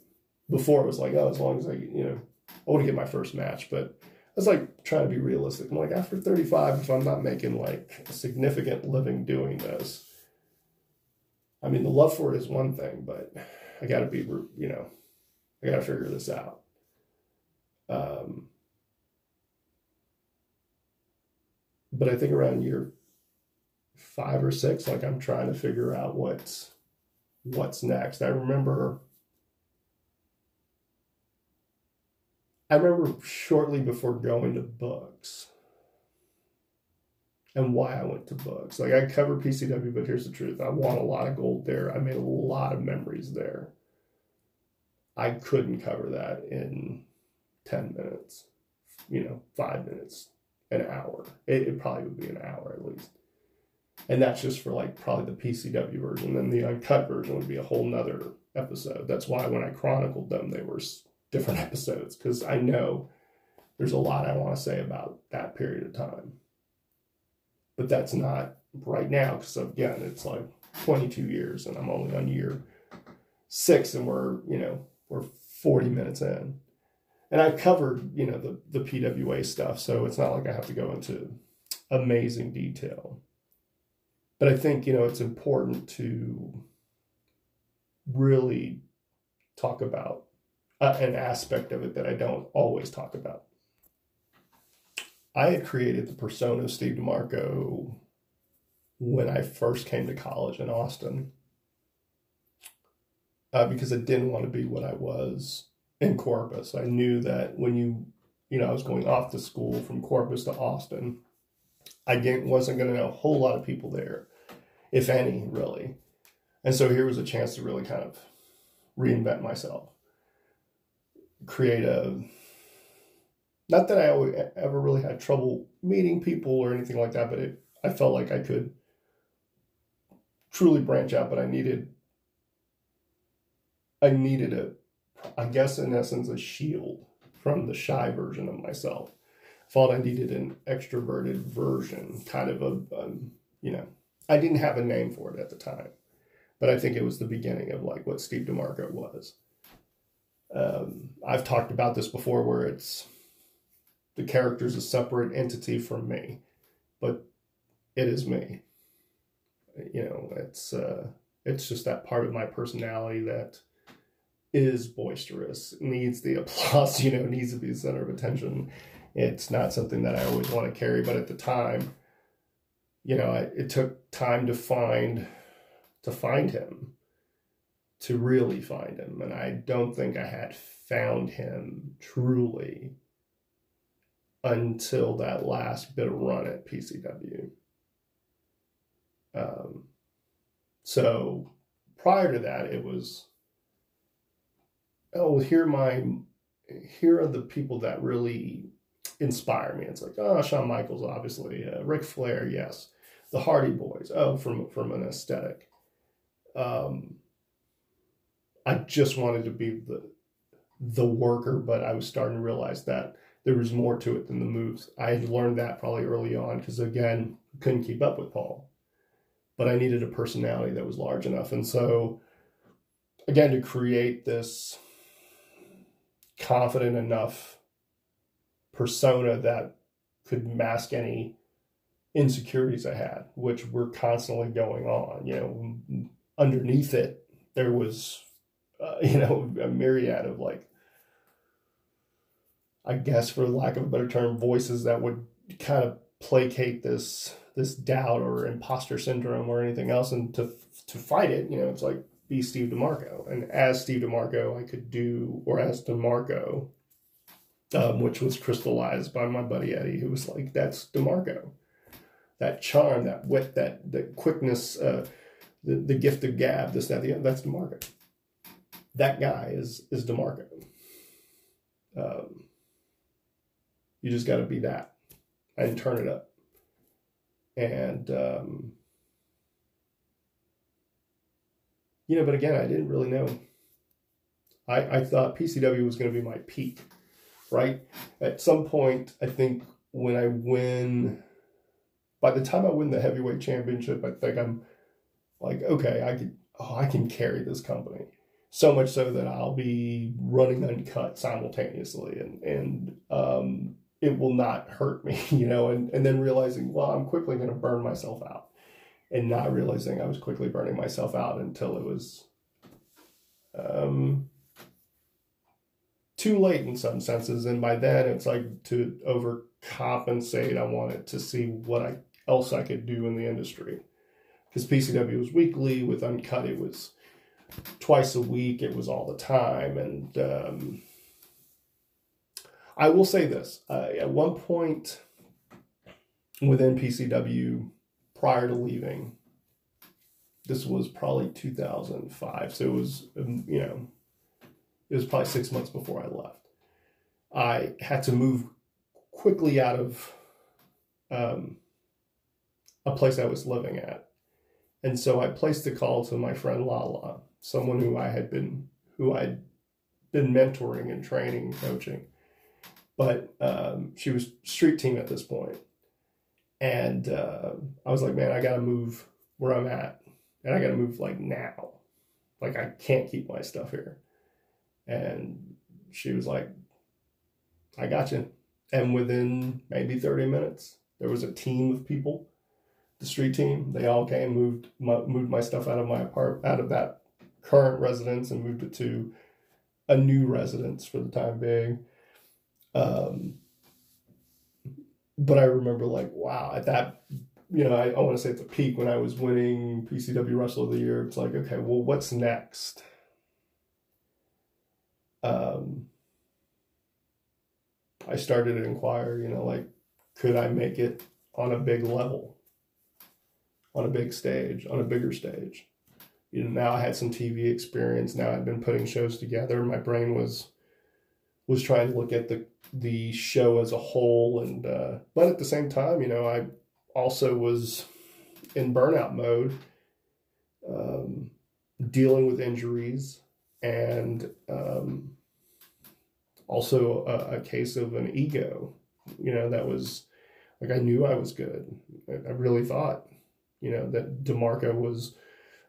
Before it was like, oh, as long as I, you know, I want to get my first match, but I was like trying to be realistic. I'm like, after 35, if I'm not making like a significant living doing this, I mean, the love for it is one thing, but I got to be, you know, I got to figure this out. Um, but I think around year five or six, like I'm trying to figure out what's what's next. I remember I remember shortly before going to books and why I went to books. Like I covered PCW, but here's the truth. I won a lot of gold there. I made a lot of memories there. I couldn't cover that in 10 minutes, you know, five minutes, an hour. It, it probably would be an hour at least. And that's just for like probably the PCW version. Then the uncut version would be a whole nother episode. That's why when I chronicled them, they were different episodes because I know there's a lot I want to say about that period of time. But that's not right now because again, it's like 22 years and I'm only on year six and we're, you know, we're 40 minutes in and I've covered, you know, the, the PWA stuff, so it's not like I have to go into amazing detail. But I think, you know, it's important to really talk about uh, an aspect of it that I don't always talk about. I had created the persona of Steve DeMarco when I first came to college in Austin uh, because I didn't want to be what I was in Corpus. I knew that when you you know, I was going off to school from Corpus to Austin. I didn't, wasn't going to know a whole lot of people there, if any, really. And so here was a chance to really kind of reinvent myself, create a. Not that I ever really had trouble meeting people or anything like that, but it, I felt like I could truly branch out, but I needed I needed a I guess in essence a shield from the shy version of myself. Thought I needed an extroverted version, kind of a um, you know, I didn't have a name for it at the time, but I think it was the beginning of like what Steve DeMarco was. Um, I've talked about this before, where it's the character's a separate entity from me, but it is me you know, it's uh, it's just that part of my personality that is boisterous, needs the applause, you know, needs to be the center of attention. It's not something that I always want to carry, but at the time, you know, I, it took time to find to find him, to really find him, and I don't think I had found him truly until that last bit of run at PCW. Um, so prior to that, it was, oh, here my, here are the people that really inspire me. It's like, oh, Shawn Michaels, obviously, uh, Flair, yes, the Hardy Boys, oh, from from an aesthetic. Um, I just wanted to be the the worker, but I was starting to realize that there was more to it than the moves. I had learned that probably early on because again, couldn't keep up with Paul but I needed a personality that was large enough. And so, again, to create this confident enough persona that could mask any insecurities I had, which were constantly going on. You know, underneath it, there was, uh, you know, a myriad of like, I guess, for lack of a better term, voices that would kind of placate this this doubt or imposter syndrome or anything else, and to to fight it, you know, it's like be Steve DeMarco, and as Steve DeMarco, I could do, or as DeMarco, um, which was crystallized by my buddy Eddie, who was like, "That's DeMarco." That charm, that wit, that the quickness, uh, the the gift of gab, this, that, the other, that's DeMarco. That guy is is DeMarco. Um, you just got to be that and turn it up and um, you know, but again, I didn't really know. I I thought PCW was going to be my peak, right? At some point, I think when I win, by the time I win the heavyweight championship, I think I'm like, okay, I could, oh, I can carry this company. So much so that I'll be running uncut simultaneously, and and um, it will not hurt me, you know, and, and then realizing, well, I'm quickly going to burn myself out and not realizing I was quickly burning myself out until it was um, too late in some senses. And by then it's like to overcompensate, I wanted to see what I, else I could do in the industry. Because PCW was weekly, with Uncut, it was twice a week, it was all the time. And, um, I will say this: uh, at one point within PCW, prior to leaving, this was probably 2005, so it was um, you know, it was probably six months before I left. I had to move quickly out of um, a place I was living at, and so I placed a call to my friend Lala, someone who I had been who I'd been mentoring and training and coaching but um, she was street team at this point. And uh, I was like, man, I got to move where I'm at. And I got to move like now. Like, I can't keep my stuff here. And she was like, I got you. And within maybe 30 minutes, there was a team of people, the street team. They all came, moved my, moved my stuff out of my apart, out of that current residence and moved it to a new residence for the time being. Um, but I remember like, wow, at that, you know, I, I want to say at the peak when I was winning PCW Wrestler of the Year, it's like, okay, well, what's next? Um, I started to inquire, you know, like, could I make it on a big level, on a big stage, on a bigger stage? You know, now I had some TV experience. Now I'd been putting shows together. My brain was was trying to look at the the show as a whole, and uh, but at the same time, you know, I also was in burnout mode, um, dealing with injuries, and um, also a, a, case of an ego. You know, that was like I knew I was good. I, I really thought, you know, that Demarco was.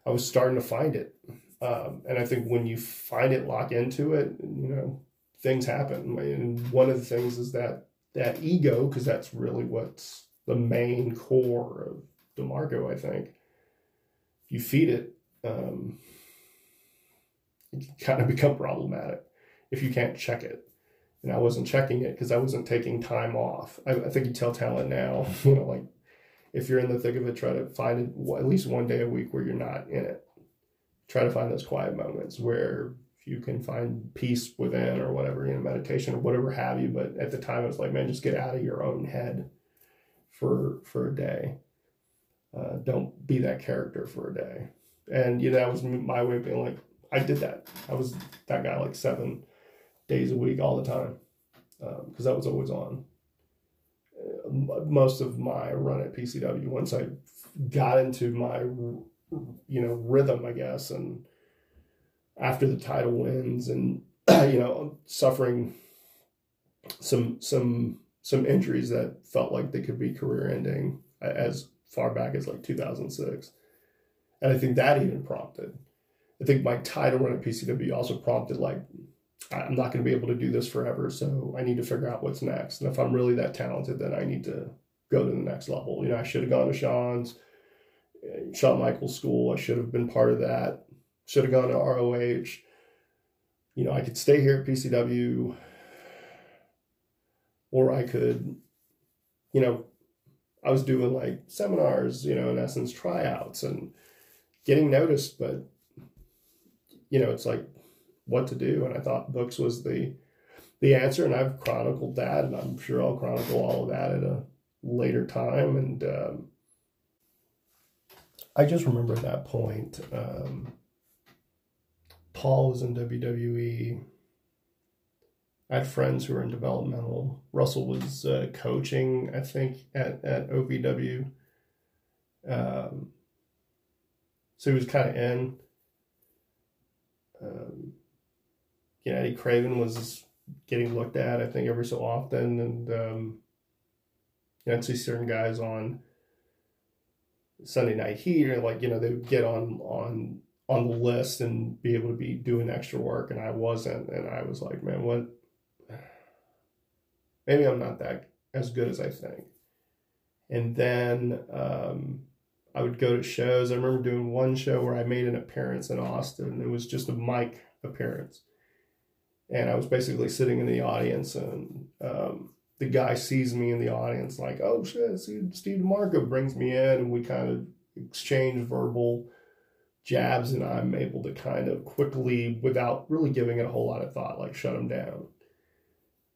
I was starting to find it, um, and I think when you find it, lock into it, you know, things happen. And one of the things is that that ego, because that's really what's the main core of DeMarco, I think. If you feed it, um, it can kind of become problematic if you can't check it. And I wasn't checking it because I wasn't taking time off. I, I, think you tell talent now, you know, like if you're in the thick of it, try to find it at least one day a week where you're not in it. Try to find those quiet moments where you can find peace within or whatever, you know, meditation or whatever have you. But at the time, it was like, man, just get out of your own head for for a day. Uh, don't be that character for a day. And you know, that was my way of being like, I did that. I was that guy like seven days a week all the time because um, that was always on. Uh, most of my run at PCW, once I got into my you know rhythm, I guess, and after the title wins, and you know, suffering some some some injuries that felt like they could be career ending as far back as like 2006. And I think that even prompted. I think my title run at PCW also prompted like, I'm not going to be able to do this forever, so I need to figure out what's next. And if I'm really that talented, then I need to go to the next level. You know, I should have gone to sean's Shawn Michaels school. I should have been part of that. Should have gone to ROH. You know, I could stay here at PCW, or I could, you know, I was doing like seminars, you know, in essence, tryouts and getting noticed, but you know, it's like what to do. And I thought books was the the answer, and I've chronicled that, and I'm sure I'll chronicle all of that at a later time. And um, I just remember at that point, um, Paul was in WWE. I had friends who were in developmental. Russell was uh, coaching, I think, at, at OVW. Um, so he was kind of in. Um, you know, Eddie Craven was getting looked at, I think, every so often. And um, you know, I'd see certain guys on Sunday Night Heat, or like, you know, they would get on, on, on the list and be able to be doing extra work. And I wasn't. And I was like, man, what? maybe I'm not that as good as I think. And then um, I would go to shows. I remember doing one show where I made an appearance in Austin. It was just a mic appearance. And I was basically sitting in the audience, and um, the guy sees me in the audience, like, oh shit, Steve DeMarco brings me in, and we kind of exchange verbal jabs, and I'm able to kind of quickly, without really giving it a whole lot of thought, like shut them down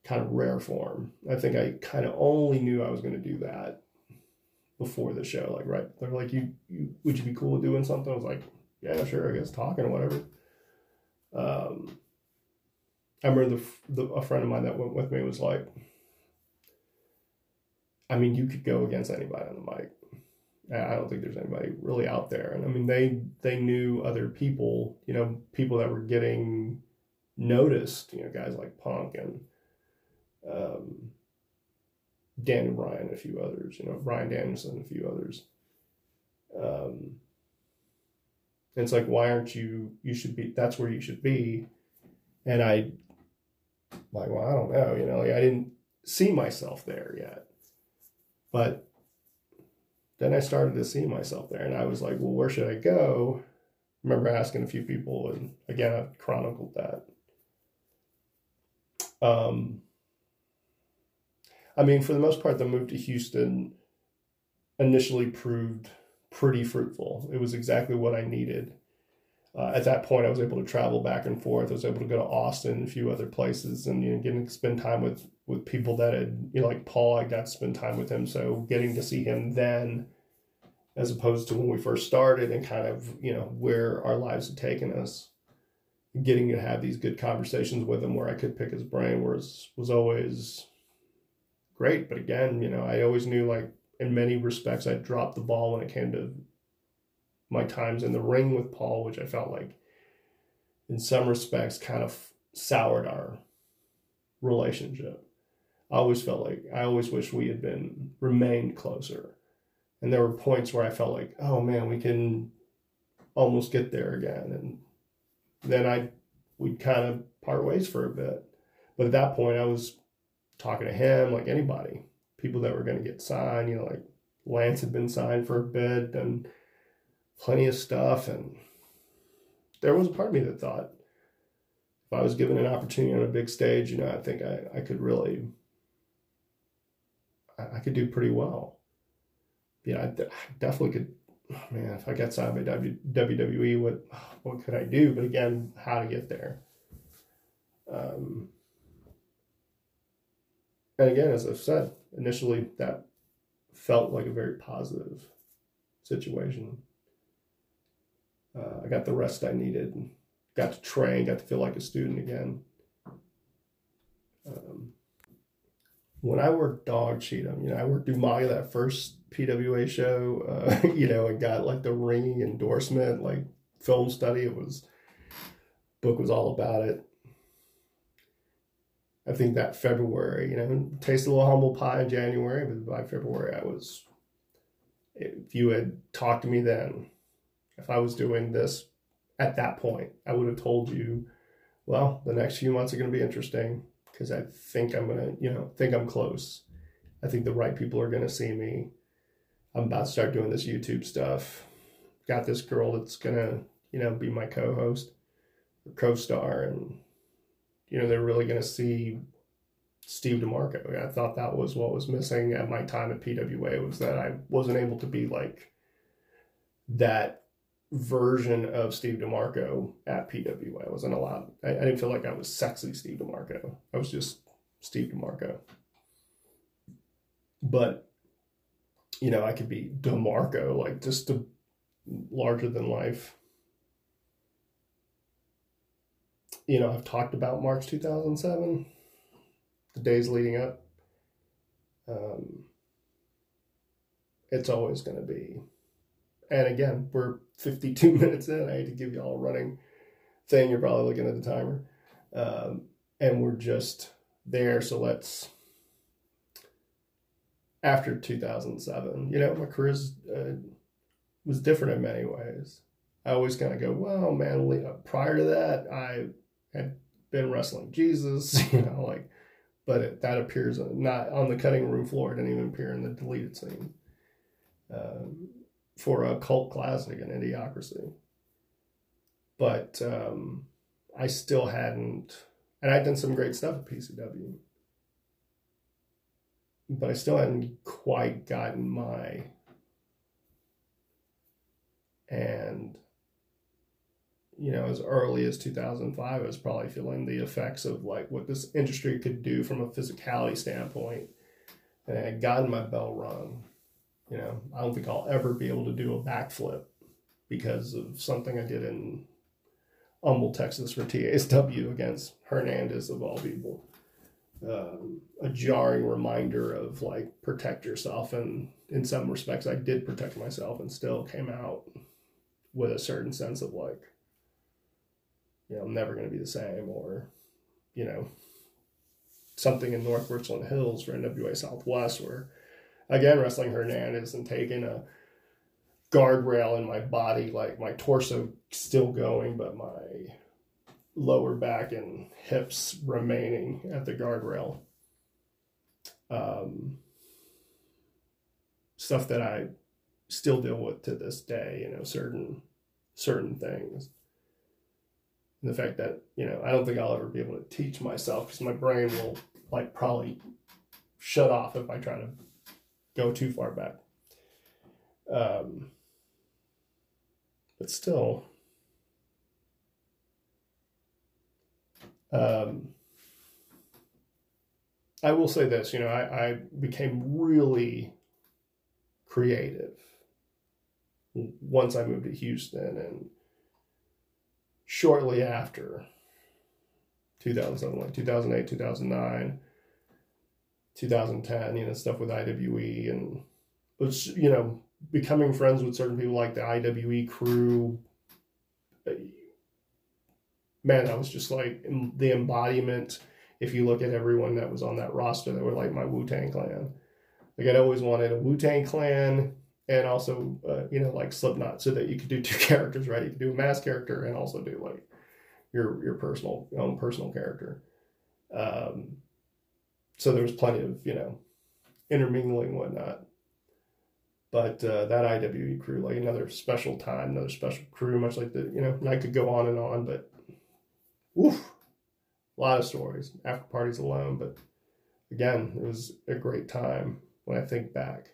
kind of rare form. I think I kind of only knew I was going to do that before the show. Like, right, they're like, "You, you, would you be cool with doing something?" I was like, "Yeah, sure, I guess talking or whatever." Um, I remember the, the a friend of mine that went with me was like, "I mean, you could go against anybody on the mic." I don't think there's anybody really out there. And I mean, they they knew other people, you know, people that were getting noticed, you know, guys like Punk and um, Daniel Bryan and a few others, you know, Bryan Danielson and a few others. Um, it's like, why aren't you, you should be, that's where you should be. And I, like, well, I don't know, you know, like I didn't see myself there yet. But then I started to see myself there and I was like, well, where should I go? I remember asking a few people and again, I've chronicled that. Um, I mean, for the most part, the move to Houston initially proved pretty fruitful. It was exactly what I needed. Uh, at that point, I was able to travel back and forth. I was able to go to Austin and a few other places, and you know, get to spend time with with people that had you know like Paul. I got to spend time with him, so getting to see him then, as opposed to when we first started, and kind of you know where our lives had taken us. Getting to have these good conversations with him, where I could pick his brain, was was always great. But again, you know, I always knew like in many respects I dropped the ball when it came to my times in the ring with Paul, which I felt like in some respects kind of soured our relationship. I always felt like I always wish we had been remained closer. And there were points where I felt like, oh man, we can almost get there again. And then I we'd kind of part ways for a bit. But at that point I was talking to him like anybody, people that were gonna get signed, you know, like Lance had been signed for a bit and plenty of stuff and there was a part of me that thought if I was given an opportunity on a big stage, you know, I think I, I could really, I, could do pretty well. Yeah, I, I definitely could. Man, if I got signed by WWE, what what could I do? But again, how to get there. Um, and again, as I've said, initially that felt like a very positive situation. Uh, I got the rest I needed got to train, got to feel like a student again. Um, when I worked dog Cheatham, you know, I worked Umaga that first PWA show, uh, you know, and got like the ringing endorsement, like film study. It was book was all about it. I think that February, you know, tasted a little humble pie in January, but by February I was. If you had talked to me then, if I was doing this at that point, I would have told you, well, the next few months are going to be interesting because I think I'm to, you know, think I'm close. I think the right people are to see me. I'm about to start doing this YouTube stuff. Got this girl that's to, you know, be my co-host or co-star and you know, they're really to see Steve DeMarco. I thought that was what was missing at my time at PWA was that I wasn't able to be like that version of Steve DeMarco at PWA. I wasn't allowed. I, I didn't feel like I was sexy Steve DeMarco. I was just Steve DeMarco. But you know, I could be DeMarco, like just a larger than life. You know, I've talked about March 2007, the days leading up. Um, it's always going to be and again, we're 52 minutes in. I hate to give you all a running thing. You're probably looking at the timer. Um, and we're just there. So let's, after 2007, you know, my career uh, was different in many ways. I always kind of go, well, man, prior to that, I had been wrestling Jesus, you know, like, but it, that appears not on the cutting room floor. It didn't even appear in the deleted scene. Um, for a cult classic in Idiocracy. But um, I still hadn't, and I'd done some great stuff at PCW, but I still hadn't quite gotten my. And, you know, as early as 2005, I was probably feeling the effects of like what this industry could do from a physicality standpoint. And I had gotten my bell rung you know, I don't think I'll ever be able to do a backflip because of something I did in Humble, Texas for TASW against Hernandez of all people. Um, a jarring reminder of like protect yourself, and in some respects, I did protect myself and still came out with a certain sense of like, you know, I'm never going to be the same, or you know, something in North Richland Hills for NWA Southwest where again wrestling Hernandez and taking a guardrail in my body, like my torso still going, but my lower back and hips remaining at the guardrail. Um, stuff that I still deal with to this day, you know, certain certain things. And the fact that, you know, I don't think I'll ever be able to teach myself because my brain will like probably shut off if I try to go too far back. Um, but still, um, I will say this, you know, I, I became really creative once I moved to Houston and shortly after 2007, like 2008, 2009, 2010, you know, stuff with IWE and was, you know, becoming friends with certain people like the IWE crew. Man, that was just like the embodiment. If you look at everyone that was on that roster, they were like my Wu Tang clan. Like I'd always wanted a Wu Tang clan and also uh, you know like Slipknot, so that you could do two characters, right? You could do a mass character and also do like your your personal own personal character. Um, so there was plenty of you know intermingling whatnot. But uh, that IWE crew, like another special time, another special crew, much like the you know, and I could go on and on, but oof, a lot of stories, after parties alone. But again, it was a great time when I think back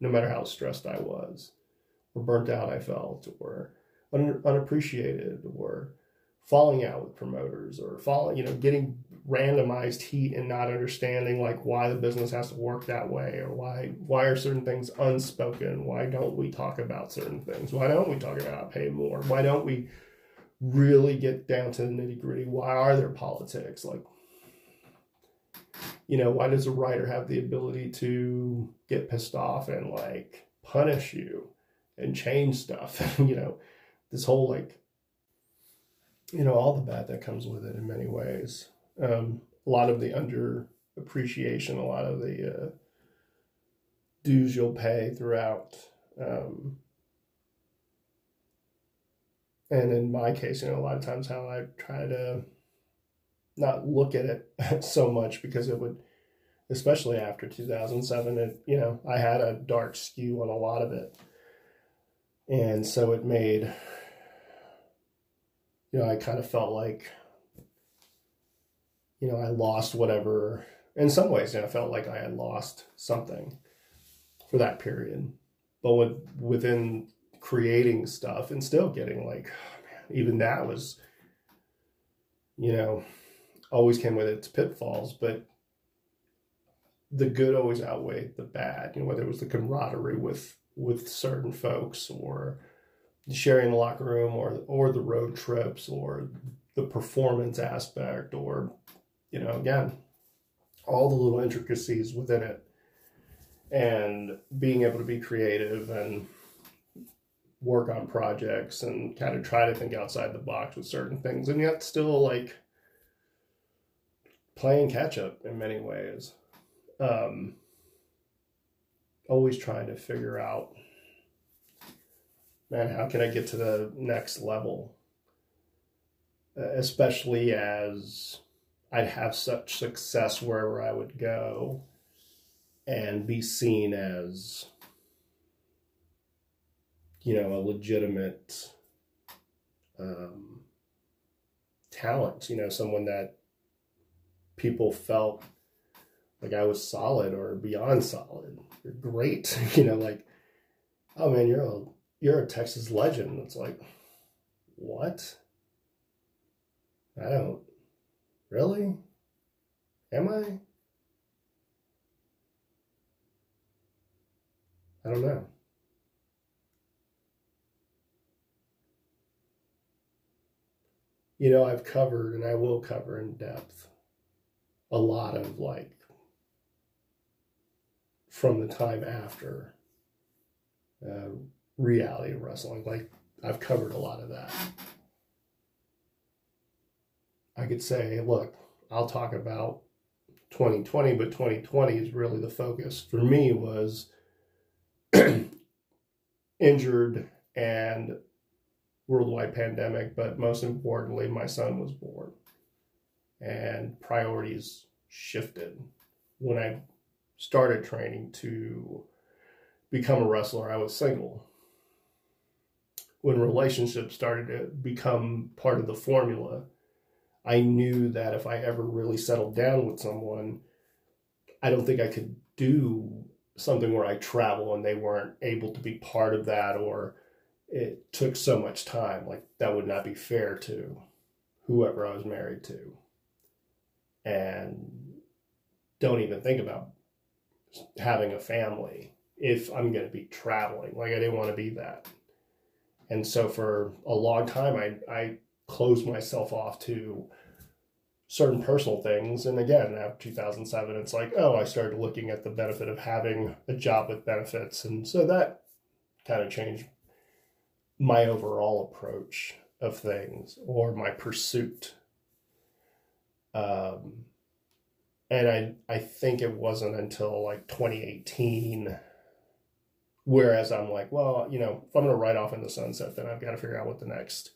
no matter how stressed I was, or burnt out I felt, or un- unappreciated, or falling out with promoters, or falling, you know, getting randomized heat and not understanding like why the business has to work that way, or why why are certain things unspoken? Why don't we talk about certain things? Why don't we talk about pay more? Why don't we really get down to the nitty gritty? Why are there politics? Like you know, why does a writer have the ability to get pissed off and like punish you and change stuff? you know, this whole like, you know, all the bad that comes with it in many ways. Um, a lot of the under appreciation, a lot of the uh, dues you'll pay throughout. Um, and in my case, you know, a lot of times how I try to not look at it so much because it would, especially after 2007, it, you know, I had a dark skew on a lot of it. And so it made, you know, I kind of felt like, you know, I lost whatever. In some ways, you know, I felt like I had lost something for that period. But with, within creating stuff and still getting like, oh man, even that was, you know, always came with its pitfalls, but the good always outweighed the bad. You know, whether it was the camaraderie with with certain folks or sharing the locker room or or the road trips or the performance aspect or you know again all the little intricacies within it and being able to be creative and work on projects and kind of try to think outside the box with certain things and yet still like playing catch up in many ways. Um, always trying to figure out, man, how can I get to the next level? especially as I'd have such success wherever I would go and be seen as, you know, a legitimate um, talent, you know, someone that people felt like I was solid or beyond solid. You're great. you know, like, oh man, you're a you're a Texas legend. It's like, what? I don't really? Am I? I don't know. You know, I've covered and I will cover in depth a lot of like from the time after uh, reality of wrestling. Like I've covered a lot of that. I could say, look, I'll talk about 2020, but 2020 is really the focus. For me, was injured and worldwide pandemic, but most importantly, my son was born and priorities shifted. When I started training to become a wrestler, I was single. When relationships started to become part of the formula, I knew that if I ever really settled down with someone, I don't think I could do something where I travel and they weren't able to be part of that or it took so much time. Like that would not be fair to whoever I was married to and don't even think about having a family if I'm going to be traveling. Like I didn't want to be that. And so for a long time, I, I closed myself off to certain personal things. And again, after 2007, it's like, oh, I started looking at the benefit of having a job with benefits. And so that kind of changed my overall approach of things or my pursuit. Um, and I, I think it wasn't until like 2018 whereas i'm like well you know if i'm going to ride off in the sunset then i've got to figure out what the next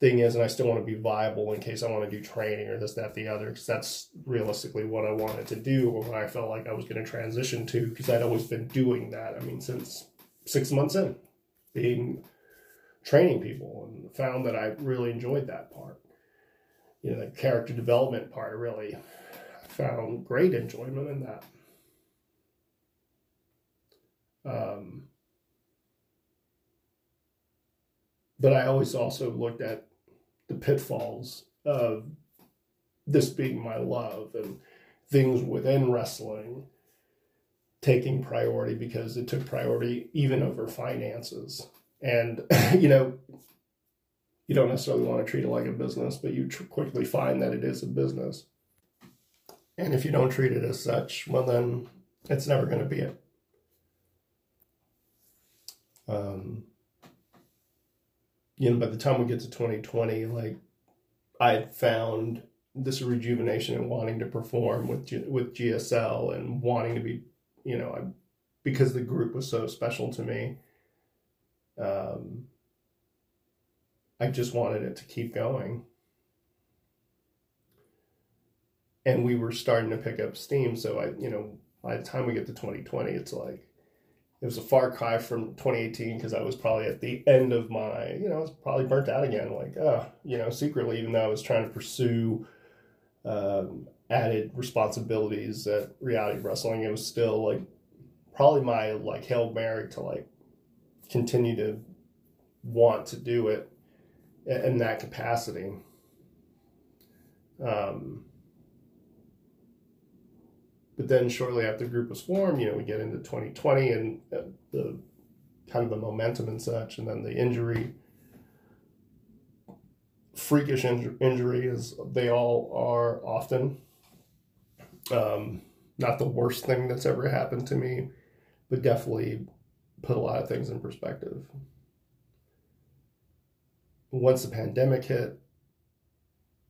thing is and i still want to be viable in case i want to do training or this that the other because that's realistically what i wanted to do or what i felt like i was going to transition to because i'd always been doing that i mean since six months in being training people and found that i really enjoyed that part. You know the character development part I really found great enjoyment in that um, but I always also looked at the pitfalls of this being my love and things within wrestling taking priority because it took priority even over finances. And, you know, you don't necessarily want to treat it like a business, but you tr- quickly find that it is a business. And if you don't treat it as such, well, then it's never going to be it. Um, you know, by the time we get to 2020, like I found this rejuvenation and wanting to perform with G- with GSL and wanting to be, you know, I, because the group was so special to me. Um, I just wanted it to keep going. And we were starting to pick up steam. So I, you know, by the time we get to 2020, it's like, it was a far cry from 2018 because I was probably at the end of my, you know, I was probably burnt out again. Like, oh, you know, secretly, even though I was trying to pursue um, added responsibilities at reality wrestling, it was still like probably my like hail mary to like continue to want to do it in that capacity. Um, but then shortly after the group was formed, you know, we get into 2020 and uh, the kind of the momentum and such, and then the injury, freakish inj- injury, as they all are often. Um, not the worst thing that's ever happened to me, but definitely put a lot of things in perspective. Once the pandemic hit,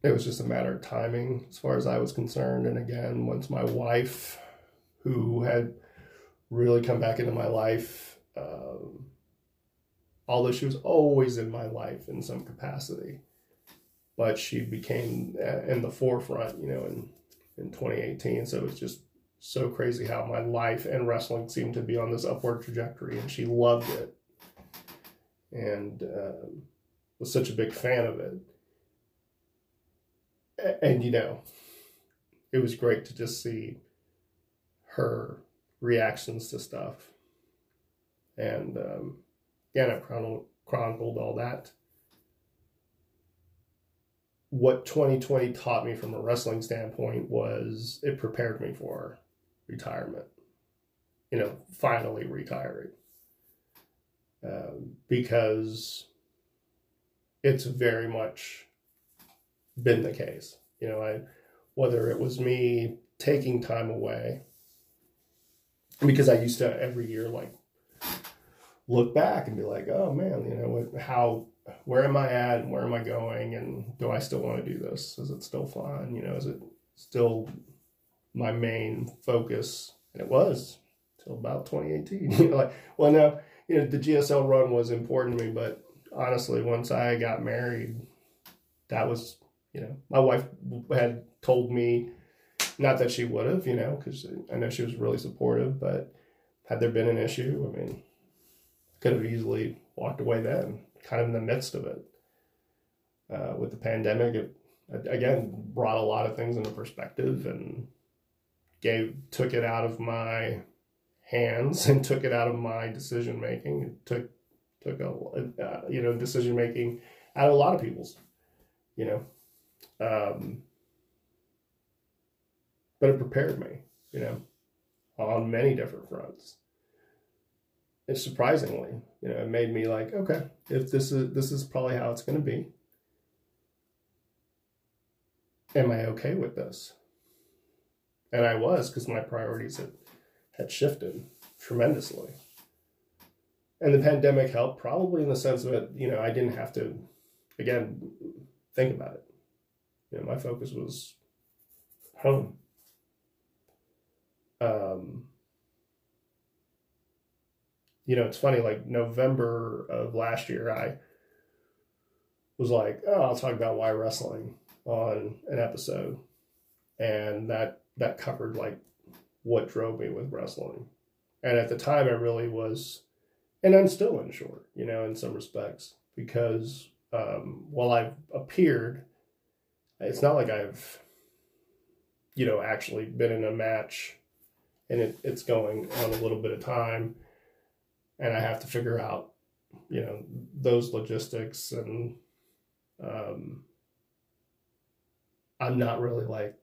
it was just a matter of timing as far as I was concerned. And again, once my wife, who had really come back into my life, um, although she was always in my life in some capacity, but she became uh, in the forefront, you know, in, in 2018. So it was just so crazy how my life and wrestling seemed to be on this upward trajectory, and she loved it and um, was such a big fan of it and you know, it was great to just see her reactions to stuff. And um, I chronicled all that. What 2020 taught me from a wrestling standpoint was it prepared me for retirement. You know, finally retiring. Um, because it's very much been the case. You know, I whether it was me taking time away because I used to every year like look back and be like, oh man, you know, what, how where am I at and where am I going and do I still want to do this? Is it still fun? You know, is it still my main focus? And it was till about 2018. you know, like, well, now you know the GSL run was important to me, but honestly, once I got married, that was you know, my wife had told me, not that she would have, you know, because I know she was really supportive, but had there been an issue, I mean, could have easily walked away then, kind of in the midst of it. Uh, with the pandemic, it again brought a lot of things into perspective and gave took it out of my hands and took it out of my decision making. It took took a uh, you know decision making out of a lot of people's, you know. Um, but it prepared me. you know, on many different fronts. It's surprisingly, you know, it made me like, okay, if this is this is probably how it's going to be. Am I okay with this? And I was because my priorities had had shifted tremendously. And the pandemic helped, probably in the sense that, you know, I didn't have to, again, think about it. You know, my focus was home. Um, you know, it's funny, like November of last year, I was like, oh, I'll talk about why wrestling on an episode. And that that covered like what drove me with wrestling. And at the time I really was and I'm still unsure, you know, in some respects, because um, while I've appeared, it's not like I've, you know, actually been in a match and it, it's going on a little bit of time and I have to figure out, you know, those logistics and um, I'm not really like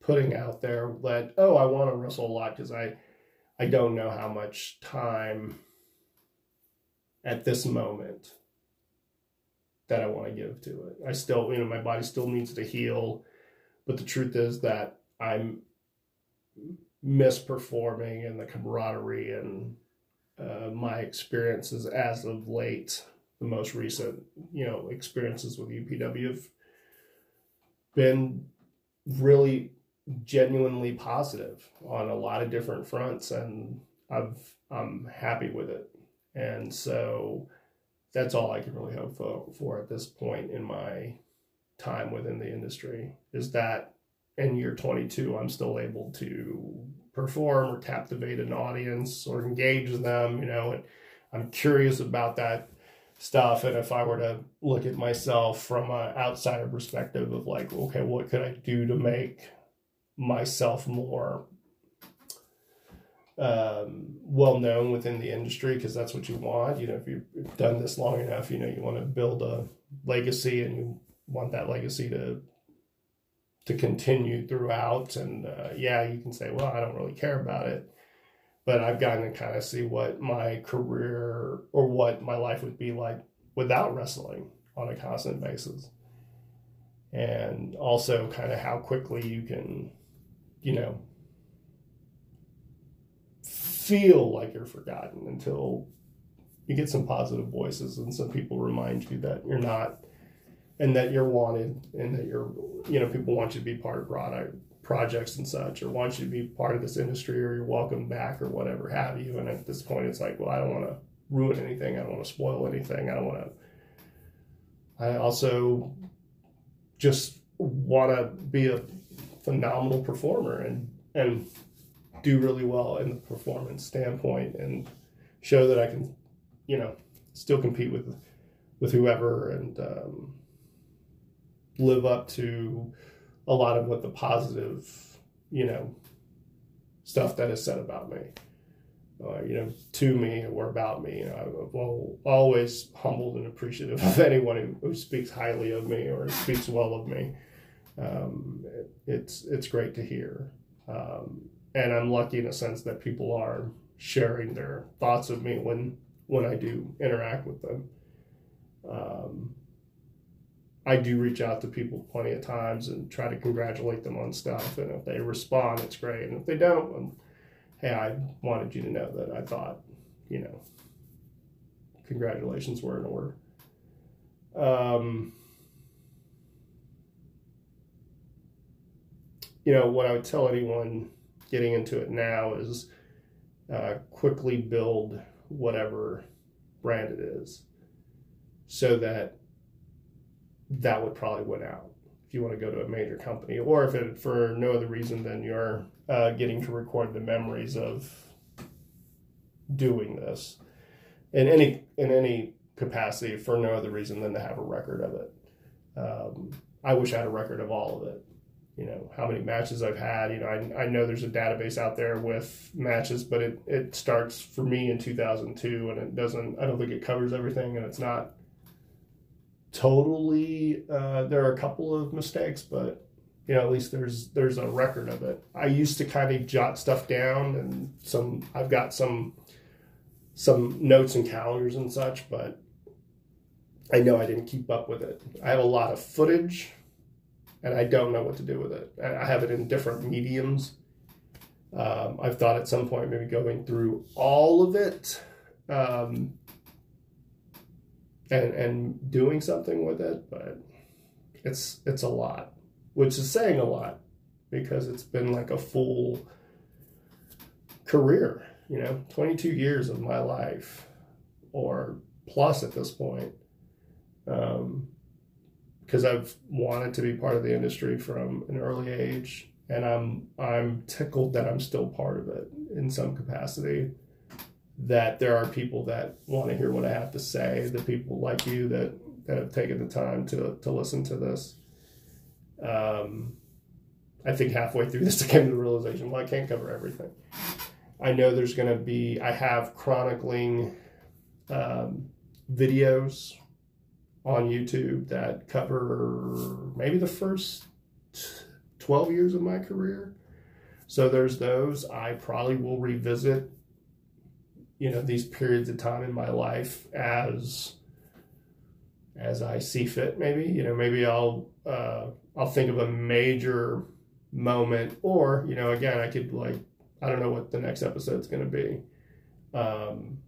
putting out there that, oh, I want to wrestle a lot because I, I don't know how much time at this moment that I want to give to it. I still, you know, my body still needs to heal, but the truth is that I'm misperforming in the camaraderie and uh, my experiences as of late, the most recent, you know, experiences with UPW have been really genuinely positive on a lot of different fronts and I've I'm happy with it. And so that's all I can really hope for, for at this point in my time within the industry is that in year 22 I'm still able to perform or captivate an audience or engage them, you know, and I'm curious about that stuff. And if I were to look at myself from an outsider perspective of like okay what could I do to make myself more um, well known within the industry because that's what you want. You know, if you've done this long enough, you know you want to build a legacy and you want that legacy to to continue throughout. And uh, yeah, you can say, well, I don't really care about it, but I've gotten to kind of see what my career or what my life would be like without wrestling on a constant basis, and also kind of how quickly you can you know, feel like you're forgotten until you get some positive voices and some people remind you that you're not and that you're wanted and that you're you know people want you to be part of product uh, projects and such or want you to be part of this industry or you're welcome back or whatever have you. And at this point it's like well i don't want to ruin anything. I don't want to spoil anything. I don't want to i also just want to be a phenomenal performer and and do really well in the performance standpoint and show that I can, you know, still compete with with whoever and um, live up to a lot of what the positive, you know, stuff that is said about me. Uh, you know, to me or about me. You know, I'm always humbled and appreciative of anyone who, who speaks highly of me or speaks well of me um, it, it's it's great to hear. Um, and I'm lucky in a sense that people are sharing their thoughts of me when when I do interact with them. Um, I do reach out to people plenty of times and try to congratulate them on stuff. And if they respond, it's great. And if they don't, I'm, hey, I wanted you to know that I thought, you know, congratulations were in order. Um, you know, what I would tell anyone getting into it now is uh, quickly build whatever brand it is so that that would probably win out. If you want to go to a major company or if it for no other reason than you're uh, getting to record the memories of doing this in any in any capacity for no other reason than to have a record of it. Um, i wish i had a record of all of it you know how many matches I've had. You know, I, I know there's a database out there with matches, but it, it starts for me in 2002, and it doesn't. I don't think it covers everything, and it's not totally. Uh, there are a couple of mistakes, but you know, at least there's there's a record of it. I used to kind of jot stuff down, and some I've got some some notes and calendars and such, but I know I didn't keep up with it. I have a lot of footage, and I don't know what to do with it. I have it in different mediums. Um, I've thought at some point maybe going through all of it um, and and doing something with it, but it's it's a lot, which is saying a lot because it's been like a full career, you know, 22 years of my life or plus at this point. Um, because I've wanted to be part of the industry from an early age, and I'm I'm tickled that I'm still part of it in some capacity. That there are people that want to hear what I have to say, the people like you that that have taken the time to to listen to this. Um, I think halfway through this, I came to the realization, well, I can't cover everything. I know there's going to be. I have chronicling um, videos on YouTube that cover maybe the first 12 years of my career. So there's those. I probably will revisit, you know, these periods of time in my life as as I see fit. Maybe you know, maybe I'll uh, I'll think of a major moment, or you know, again, I could like I don't know what the next episode's going to be. Um,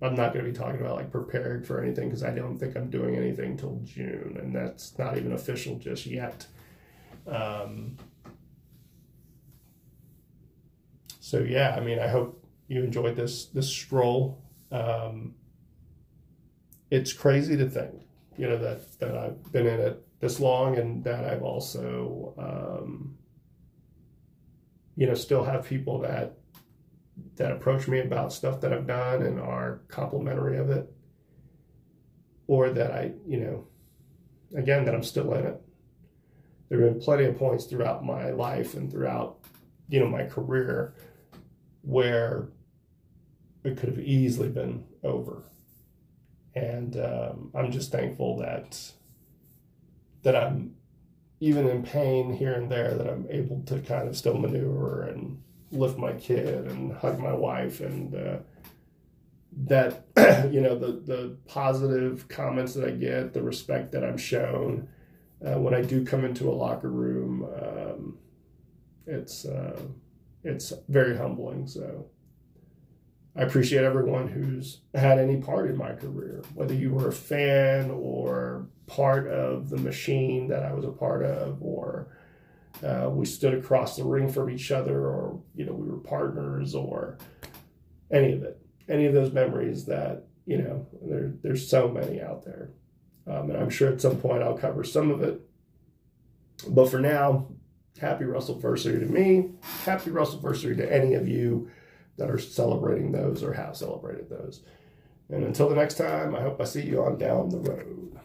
I'm not going to be talking about like preparing for anything because I don't think I'm doing anything till June, and that's not even official just yet. Um, so yeah, I mean, I hope you enjoyed this this stroll. Um, it's crazy to think, you know, that that I've been in it this long, and that I've also, um, you know, still have people that that approach me about stuff that I've done and are complimentary of it, or that I, you know, again, that I'm still in it. There have been plenty of points throughout my life and throughout, you know, my career where it could have easily been over. And um, I'm just thankful that that I'm even in pain here and there that I'm able to kind of still maneuver and lift my kid and hug my wife and uh, that you know the the positive comments that I get, the respect that I'm shown uh, when I do come into a locker room, um, it's uh, it's very humbling. So I appreciate everyone who's had any part in my career, whether you were a fan or part of the machine that I was a part of, or uh, we stood across the ring from each other, or you know we were partners, or any of it, any of those memories that you know there, there's so many out there, um, and I'm sure at some point I'll cover some of it. But for now, happy Wrestleversary to me. Happy Wrestleversary to any of you that are celebrating those or have celebrated those. And until the next time, I hope I see you on down the road.